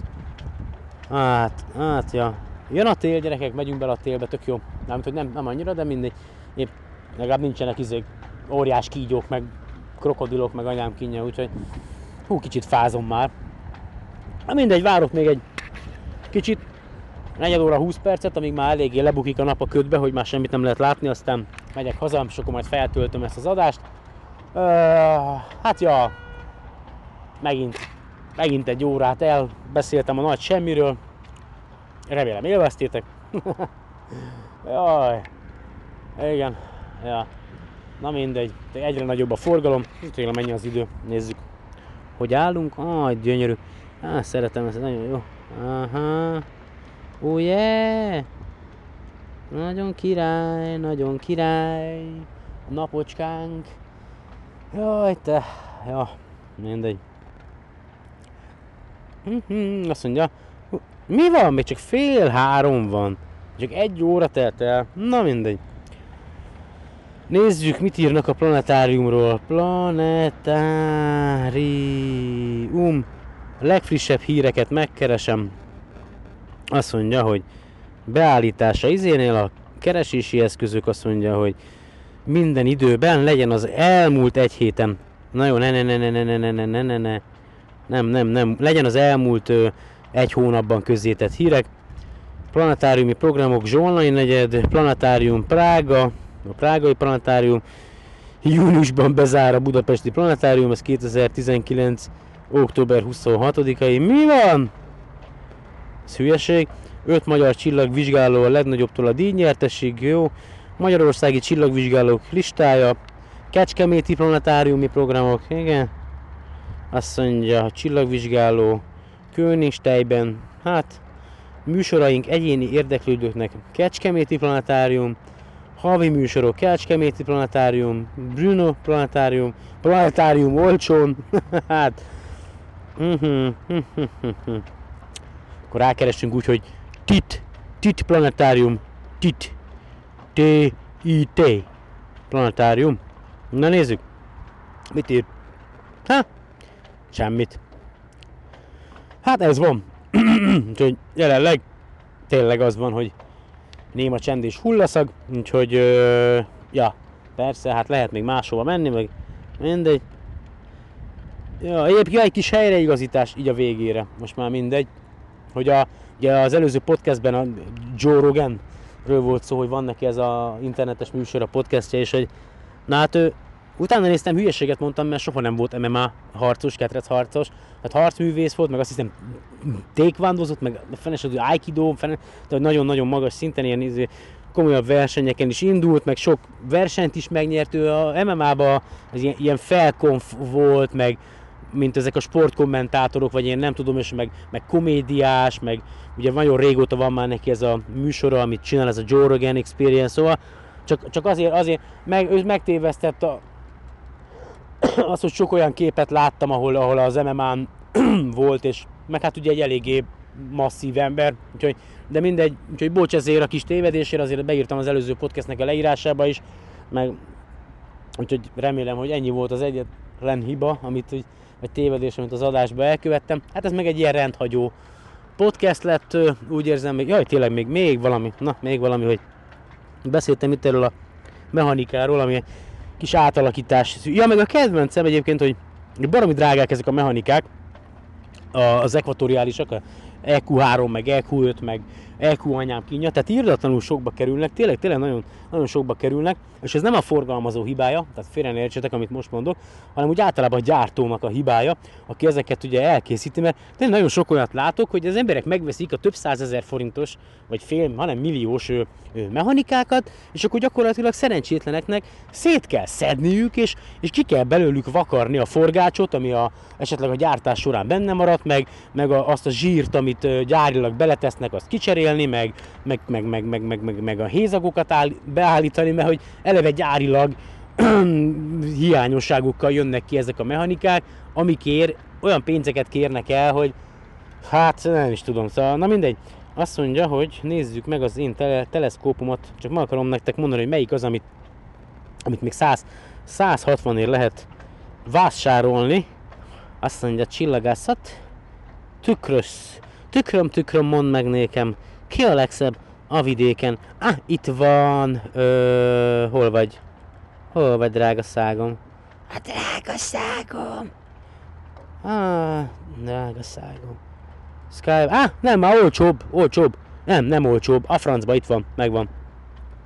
Hát, hát, ja. Jön a tél, gyerekek, megyünk bele a télbe, tök jó. Nem, hogy nem, nem annyira, de mindegy. Épp legalább nincsenek izék, óriás kígyók, meg krokodilok, meg anyám kínja, úgyhogy hú, kicsit fázom már. Na mindegy, várok még egy kicsit, 4 óra 20 percet, amíg már eléggé lebukik a nap a ködbe, hogy már semmit nem lehet látni, aztán megyek haza, és akkor majd feltöltöm ezt az adást. Uh, hát ja, megint, megint egy órát elbeszéltem a nagy semmiről. Remélem élveztétek. Jaj, igen, ja. Na mindegy, egyre nagyobb a forgalom, tényleg mennyi az idő, nézzük, hogy állunk. Ah, gyönyörű. Á, szeretem ezt, nagyon jó. Aha. Oh yeah! Nagyon király, nagyon király. A napocskánk. Jaj, te. Ja, mindegy. Mhm, azt mondja, mi van? Még csak fél három van. Csak egy óra telt el. Na mindegy. Nézzük, mit írnak a planetáriumról. Planetárium. A legfrissebb híreket megkeresem. Azt mondja, hogy beállítása izénél a keresési eszközök azt mondja, hogy minden időben legyen az elmúlt egy héten. Na jó, ne, ne, ne, ne, ne, ne, ne, ne, ne, ne, ne. Nem, nem, nem. Legyen az elmúlt ö, egy hónapban közzétett hírek. Planetáriumi programok Zsolnai negyed, Planetárium Prága, a Prágai Planetárium, júniusban bezár a Budapesti Planetárium, ez 2019. október 26-ai. Mi van? Ez hülyeség. 5 magyar csillagvizsgáló a legnagyobbtól a díjnyertesig, jó. Magyarországi csillagvizsgálók listája. Kecskeméti planetáriumi programok, igen. Azt mondja, csillagvizsgáló Königstejben, hát műsoraink egyéni érdeklődőknek Kecskeméti planetárium, havi műsorok Kecskeméti planetárium, Bruno planetárium, planetárium olcsón, hát uh-huh, uh-huh, akkor rákerestünk úgy, hogy TIT, TIT planetárium, TIT, T-I-T planetárium. Na nézzük, mit ír? Ha? Semmit. Hát ez van. úgyhogy jelenleg tényleg az van, hogy néma csend és hullaszag, úgyhogy ö, ja, persze, hát lehet még máshova menni, meg mindegy. Ja, egyébként egy kis helyreigazítás így a végére, most már mindegy, hogy a, ugye az előző podcastben a Joe Rogan volt szó, hogy van neki ez a internetes műsor, a podcastja, és hogy na hát ő Utána néztem, hülyeséget mondtam, mert soha nem volt MMA harcos, ketrec harcos. Hát harcművész volt, meg azt hiszem tékvándozott, meg fenesed, aikido, fene, tehát nagyon-nagyon magas szinten ilyen izé, komolyabb versenyeken is indult, meg sok versenyt is megnyert ő a MMA-ba, ez ilyen, ilyen felkonf volt, meg mint ezek a sportkommentátorok, vagy én nem tudom, és meg, meg komédiás, meg ugye nagyon régóta van már neki ez a műsora, amit csinál, ez a Joe Rogan Experience, szóval csak, csak azért, azért meg, ő megtévesztett a, az, hogy sok olyan képet láttam, ahol, ahol az MMA-n volt, és meg hát ugye egy eléggé masszív ember, úgyhogy, de mindegy, úgyhogy bocs ezért a kis tévedésért, azért beírtam az előző podcastnek a leírásába is, meg úgyhogy remélem, hogy ennyi volt az egyetlen hiba, amit, vagy tévedés, amit az adásba elkövettem. Hát ez meg egy ilyen rendhagyó podcast lett, úgy érzem, még, jaj, tényleg még, még valami, na, még valami, hogy beszéltem itt erről a mechanikáról, ami kis átalakítás. Ja, meg a kedvencem egyébként, hogy baromi drágák ezek a mechanikák, az ekvatoriálisak, a EQ3, meg EQ5, meg EQ anyám kínja, tehát írdatlanul sokba kerülnek, tényleg, tényleg nagyon, nagyon sokba kerülnek, és ez nem a forgalmazó hibája, tehát félre ne értsetek, amit most mondok, hanem úgy általában a gyártónak a hibája, aki ezeket ugye elkészíti, mert tényleg nagyon sok olyat látok, hogy az emberek megveszik a több százezer forintos, vagy fél, hanem milliós ö, ö, mechanikákat, és akkor gyakorlatilag szerencsétleneknek szét kell szedniük, és, és ki kell belőlük vakarni a forgácsot, ami a, esetleg a gyártás során benne maradt, meg, meg a, azt a zsírt, amit gyárilag beletesznek, azt kicserél cserélni, meg, meg, meg, meg, meg, meg, meg, meg a hézagokat áll, beállítani, mert hogy eleve gyárilag hiányosságokkal jönnek ki ezek a mechanikák, amikért olyan pénzeket kérnek el, hogy hát nem is tudom, szóval na mindegy. azt mondja, hogy nézzük meg az én tele- teleszkópomat, csak meg akarom nektek mondani, hogy melyik az, amit, amit még 100, 160 ér lehet vásárolni. Azt mondja, csillagászat, tükrös, tükröm, tükröm, mondd meg nékem, ki a legszebb a vidéken? Ah, itt van, ö, hol vagy? Hol vagy, drága szágom? A drága szágom! Ah, drága szágom. Sky... Ah, nem, már olcsóbb, olcsóbb. Nem, nem olcsóbb. A francba itt van, megvan.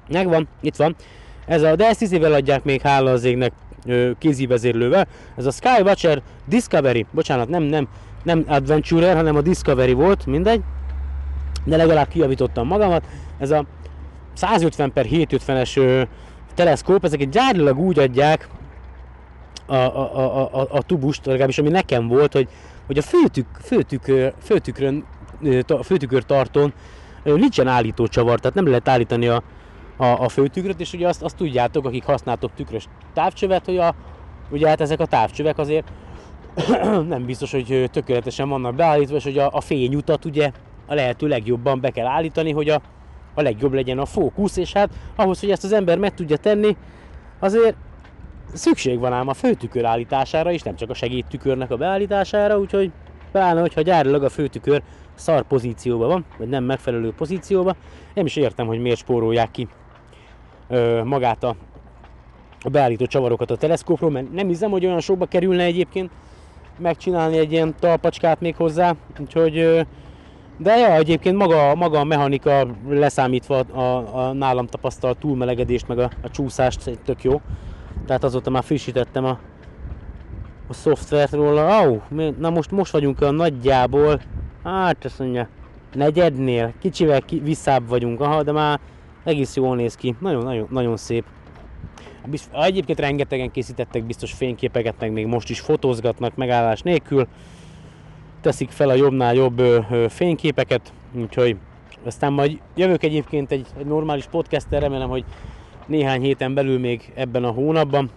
Megvan, itt van. Ez a, de ezt 10 évvel adják még, hála az égnek, kézi vezérlővel. Ez a Skywatcher Discovery, bocsánat, nem, nem, nem Adventurer, hanem a Discovery volt, mindegy. De legalább kijavítottam magamat. Ez a 150 per 750-es ö, teleszkóp, ezeket gyárilag úgy adják a, a, a, a, a tubust, legalábbis ami nekem volt, hogy, hogy a főtük, főtükör, főtükrön, főtükör tartón nincsen állítócsavar, tehát nem lehet állítani a, a, a főtükröt, és ugye azt, azt tudjátok, akik használtok tükrös távcsövet, hogy a, ugye hát ezek a távcsövek azért nem biztos, hogy tökéletesen vannak beállítva, és hogy a, a fényutat ugye a lehető legjobban be kell állítani, hogy a, a legjobb legyen a fókusz, és hát ahhoz, hogy ezt az ember meg tudja tenni, azért szükség van ám a főtükör állítására is, nem csak a segédtükörnek a beállítására, úgyhogy pláne, hogyha gyárilag a főtükör szar pozícióban van, vagy nem megfelelő pozícióban, nem is értem, hogy miért spórolják ki ö, magát a, a beállító csavarokat a teleszkópról, mert nem hiszem, hogy olyan sokba kerülne egyébként megcsinálni egy ilyen talpacskát még hozzá, úgyhogy ö, de ja, egyébként maga, maga a mechanika leszámítva a, a nálam tapasztalt túlmelegedést, meg a, a csúszást tök jó. Tehát azóta már frissítettem a, a szoftvert róla. Au, mi- na most, most vagyunk a nagyjából, hát azt mondja, negyednél, kicsivel ki, visszább vagyunk, aha, de már egész jól néz ki. Nagyon, nagyon, nagyon szép. Egyébként rengetegen készítettek biztos fényképeket, meg még most is fotózgatnak megállás nélkül. Teszik fel a jobbnál jobb fényképeket, úgyhogy aztán majd jövök egyébként egy, egy normális podcasttel, remélem, hogy néhány héten belül még ebben a hónapban,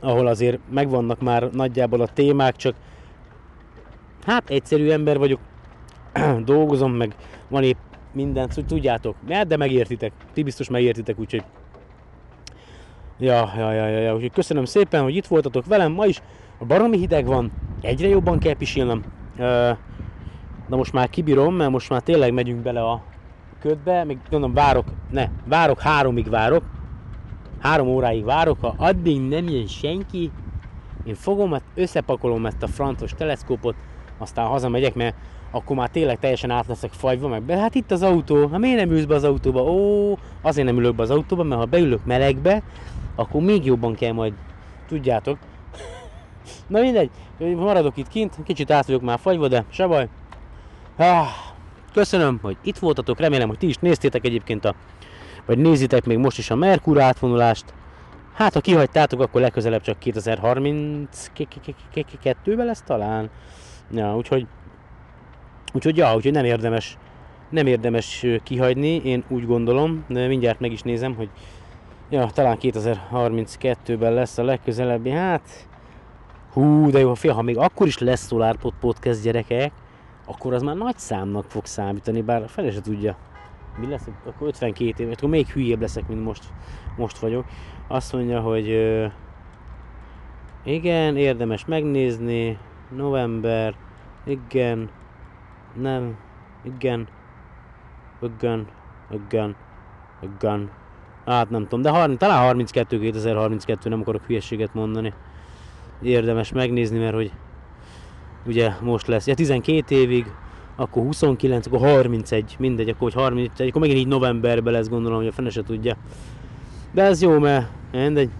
ahol azért megvannak már nagyjából a témák, csak hát egyszerű ember vagyok, dolgozom, meg van épp mindent, úgy tudjátok, mert de megértitek, ti biztos megértitek, úgyhogy Ja, ja, ja, ja, ja, úgyhogy köszönöm szépen, hogy itt voltatok velem. Ma is. A baromi hideg van, egyre jobban kell pisilnem. De most már kibírom, mert most már tényleg megyünk bele a ködbe, még mondom, várok, ne, várok, háromig várok, három óráig várok, ha addig nem jön senki, én fogom, hát összepakolom ezt a francos teleszkópot, aztán hazamegyek, mert akkor már tényleg teljesen át leszek fagyva, meg be, hát itt az autó, hát miért nem ülsz be az autóba? Ó, azért nem ülök be az autóba, mert ha beülök melegbe, akkor még jobban kell majd, tudjátok. Na mindegy, maradok itt kint, kicsit át vagyok már fagyva, de se baj. Ah, köszönöm, hogy itt voltatok, remélem, hogy ti is néztétek egyébként a, vagy nézitek még most is a Merkur átvonulást. Hát, ha kihagytátok, akkor legközelebb csak 2032-ben lesz talán. Ja, úgyhogy, úgyhogy, ja, úgyhogy nem érdemes, nem érdemes kihagyni, én úgy gondolom, de mindjárt meg is nézem, hogy ja, talán 2032-ben lesz a legközelebbi, hát hú, de jó, fél, ha még akkor is lesz SolarPod Podcast gyerekek, akkor az már nagy számnak fog számítani, bár a fele se tudja. Mi lesz, akkor 52 év, akkor még hülyébb leszek, mint most, most vagyok. Azt mondja, hogy ö, igen, érdemes megnézni, november, igen, nem, igen, igen, igen, igen. Hát nem tudom, de 30, talán 32 2032, nem akarok hülyeséget mondani. Érdemes megnézni, mert hogy ugye most lesz, ja 12 évig, akkor 29, akkor 31, mindegy, akkor hogy 31, akkor megint így novemberben lesz gondolom, hogy a fene se tudja. De ez jó, mert mindegy.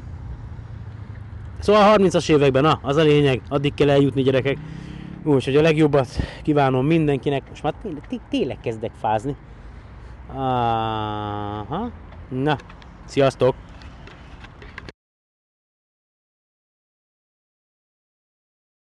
Szóval 30-as években, na, az a lényeg, addig kell eljutni gyerekek. Úgyhogy a legjobbat kívánom mindenkinek. Most már tényleg, té- tényleg kezdek fázni. Aha. Na, sziasztok!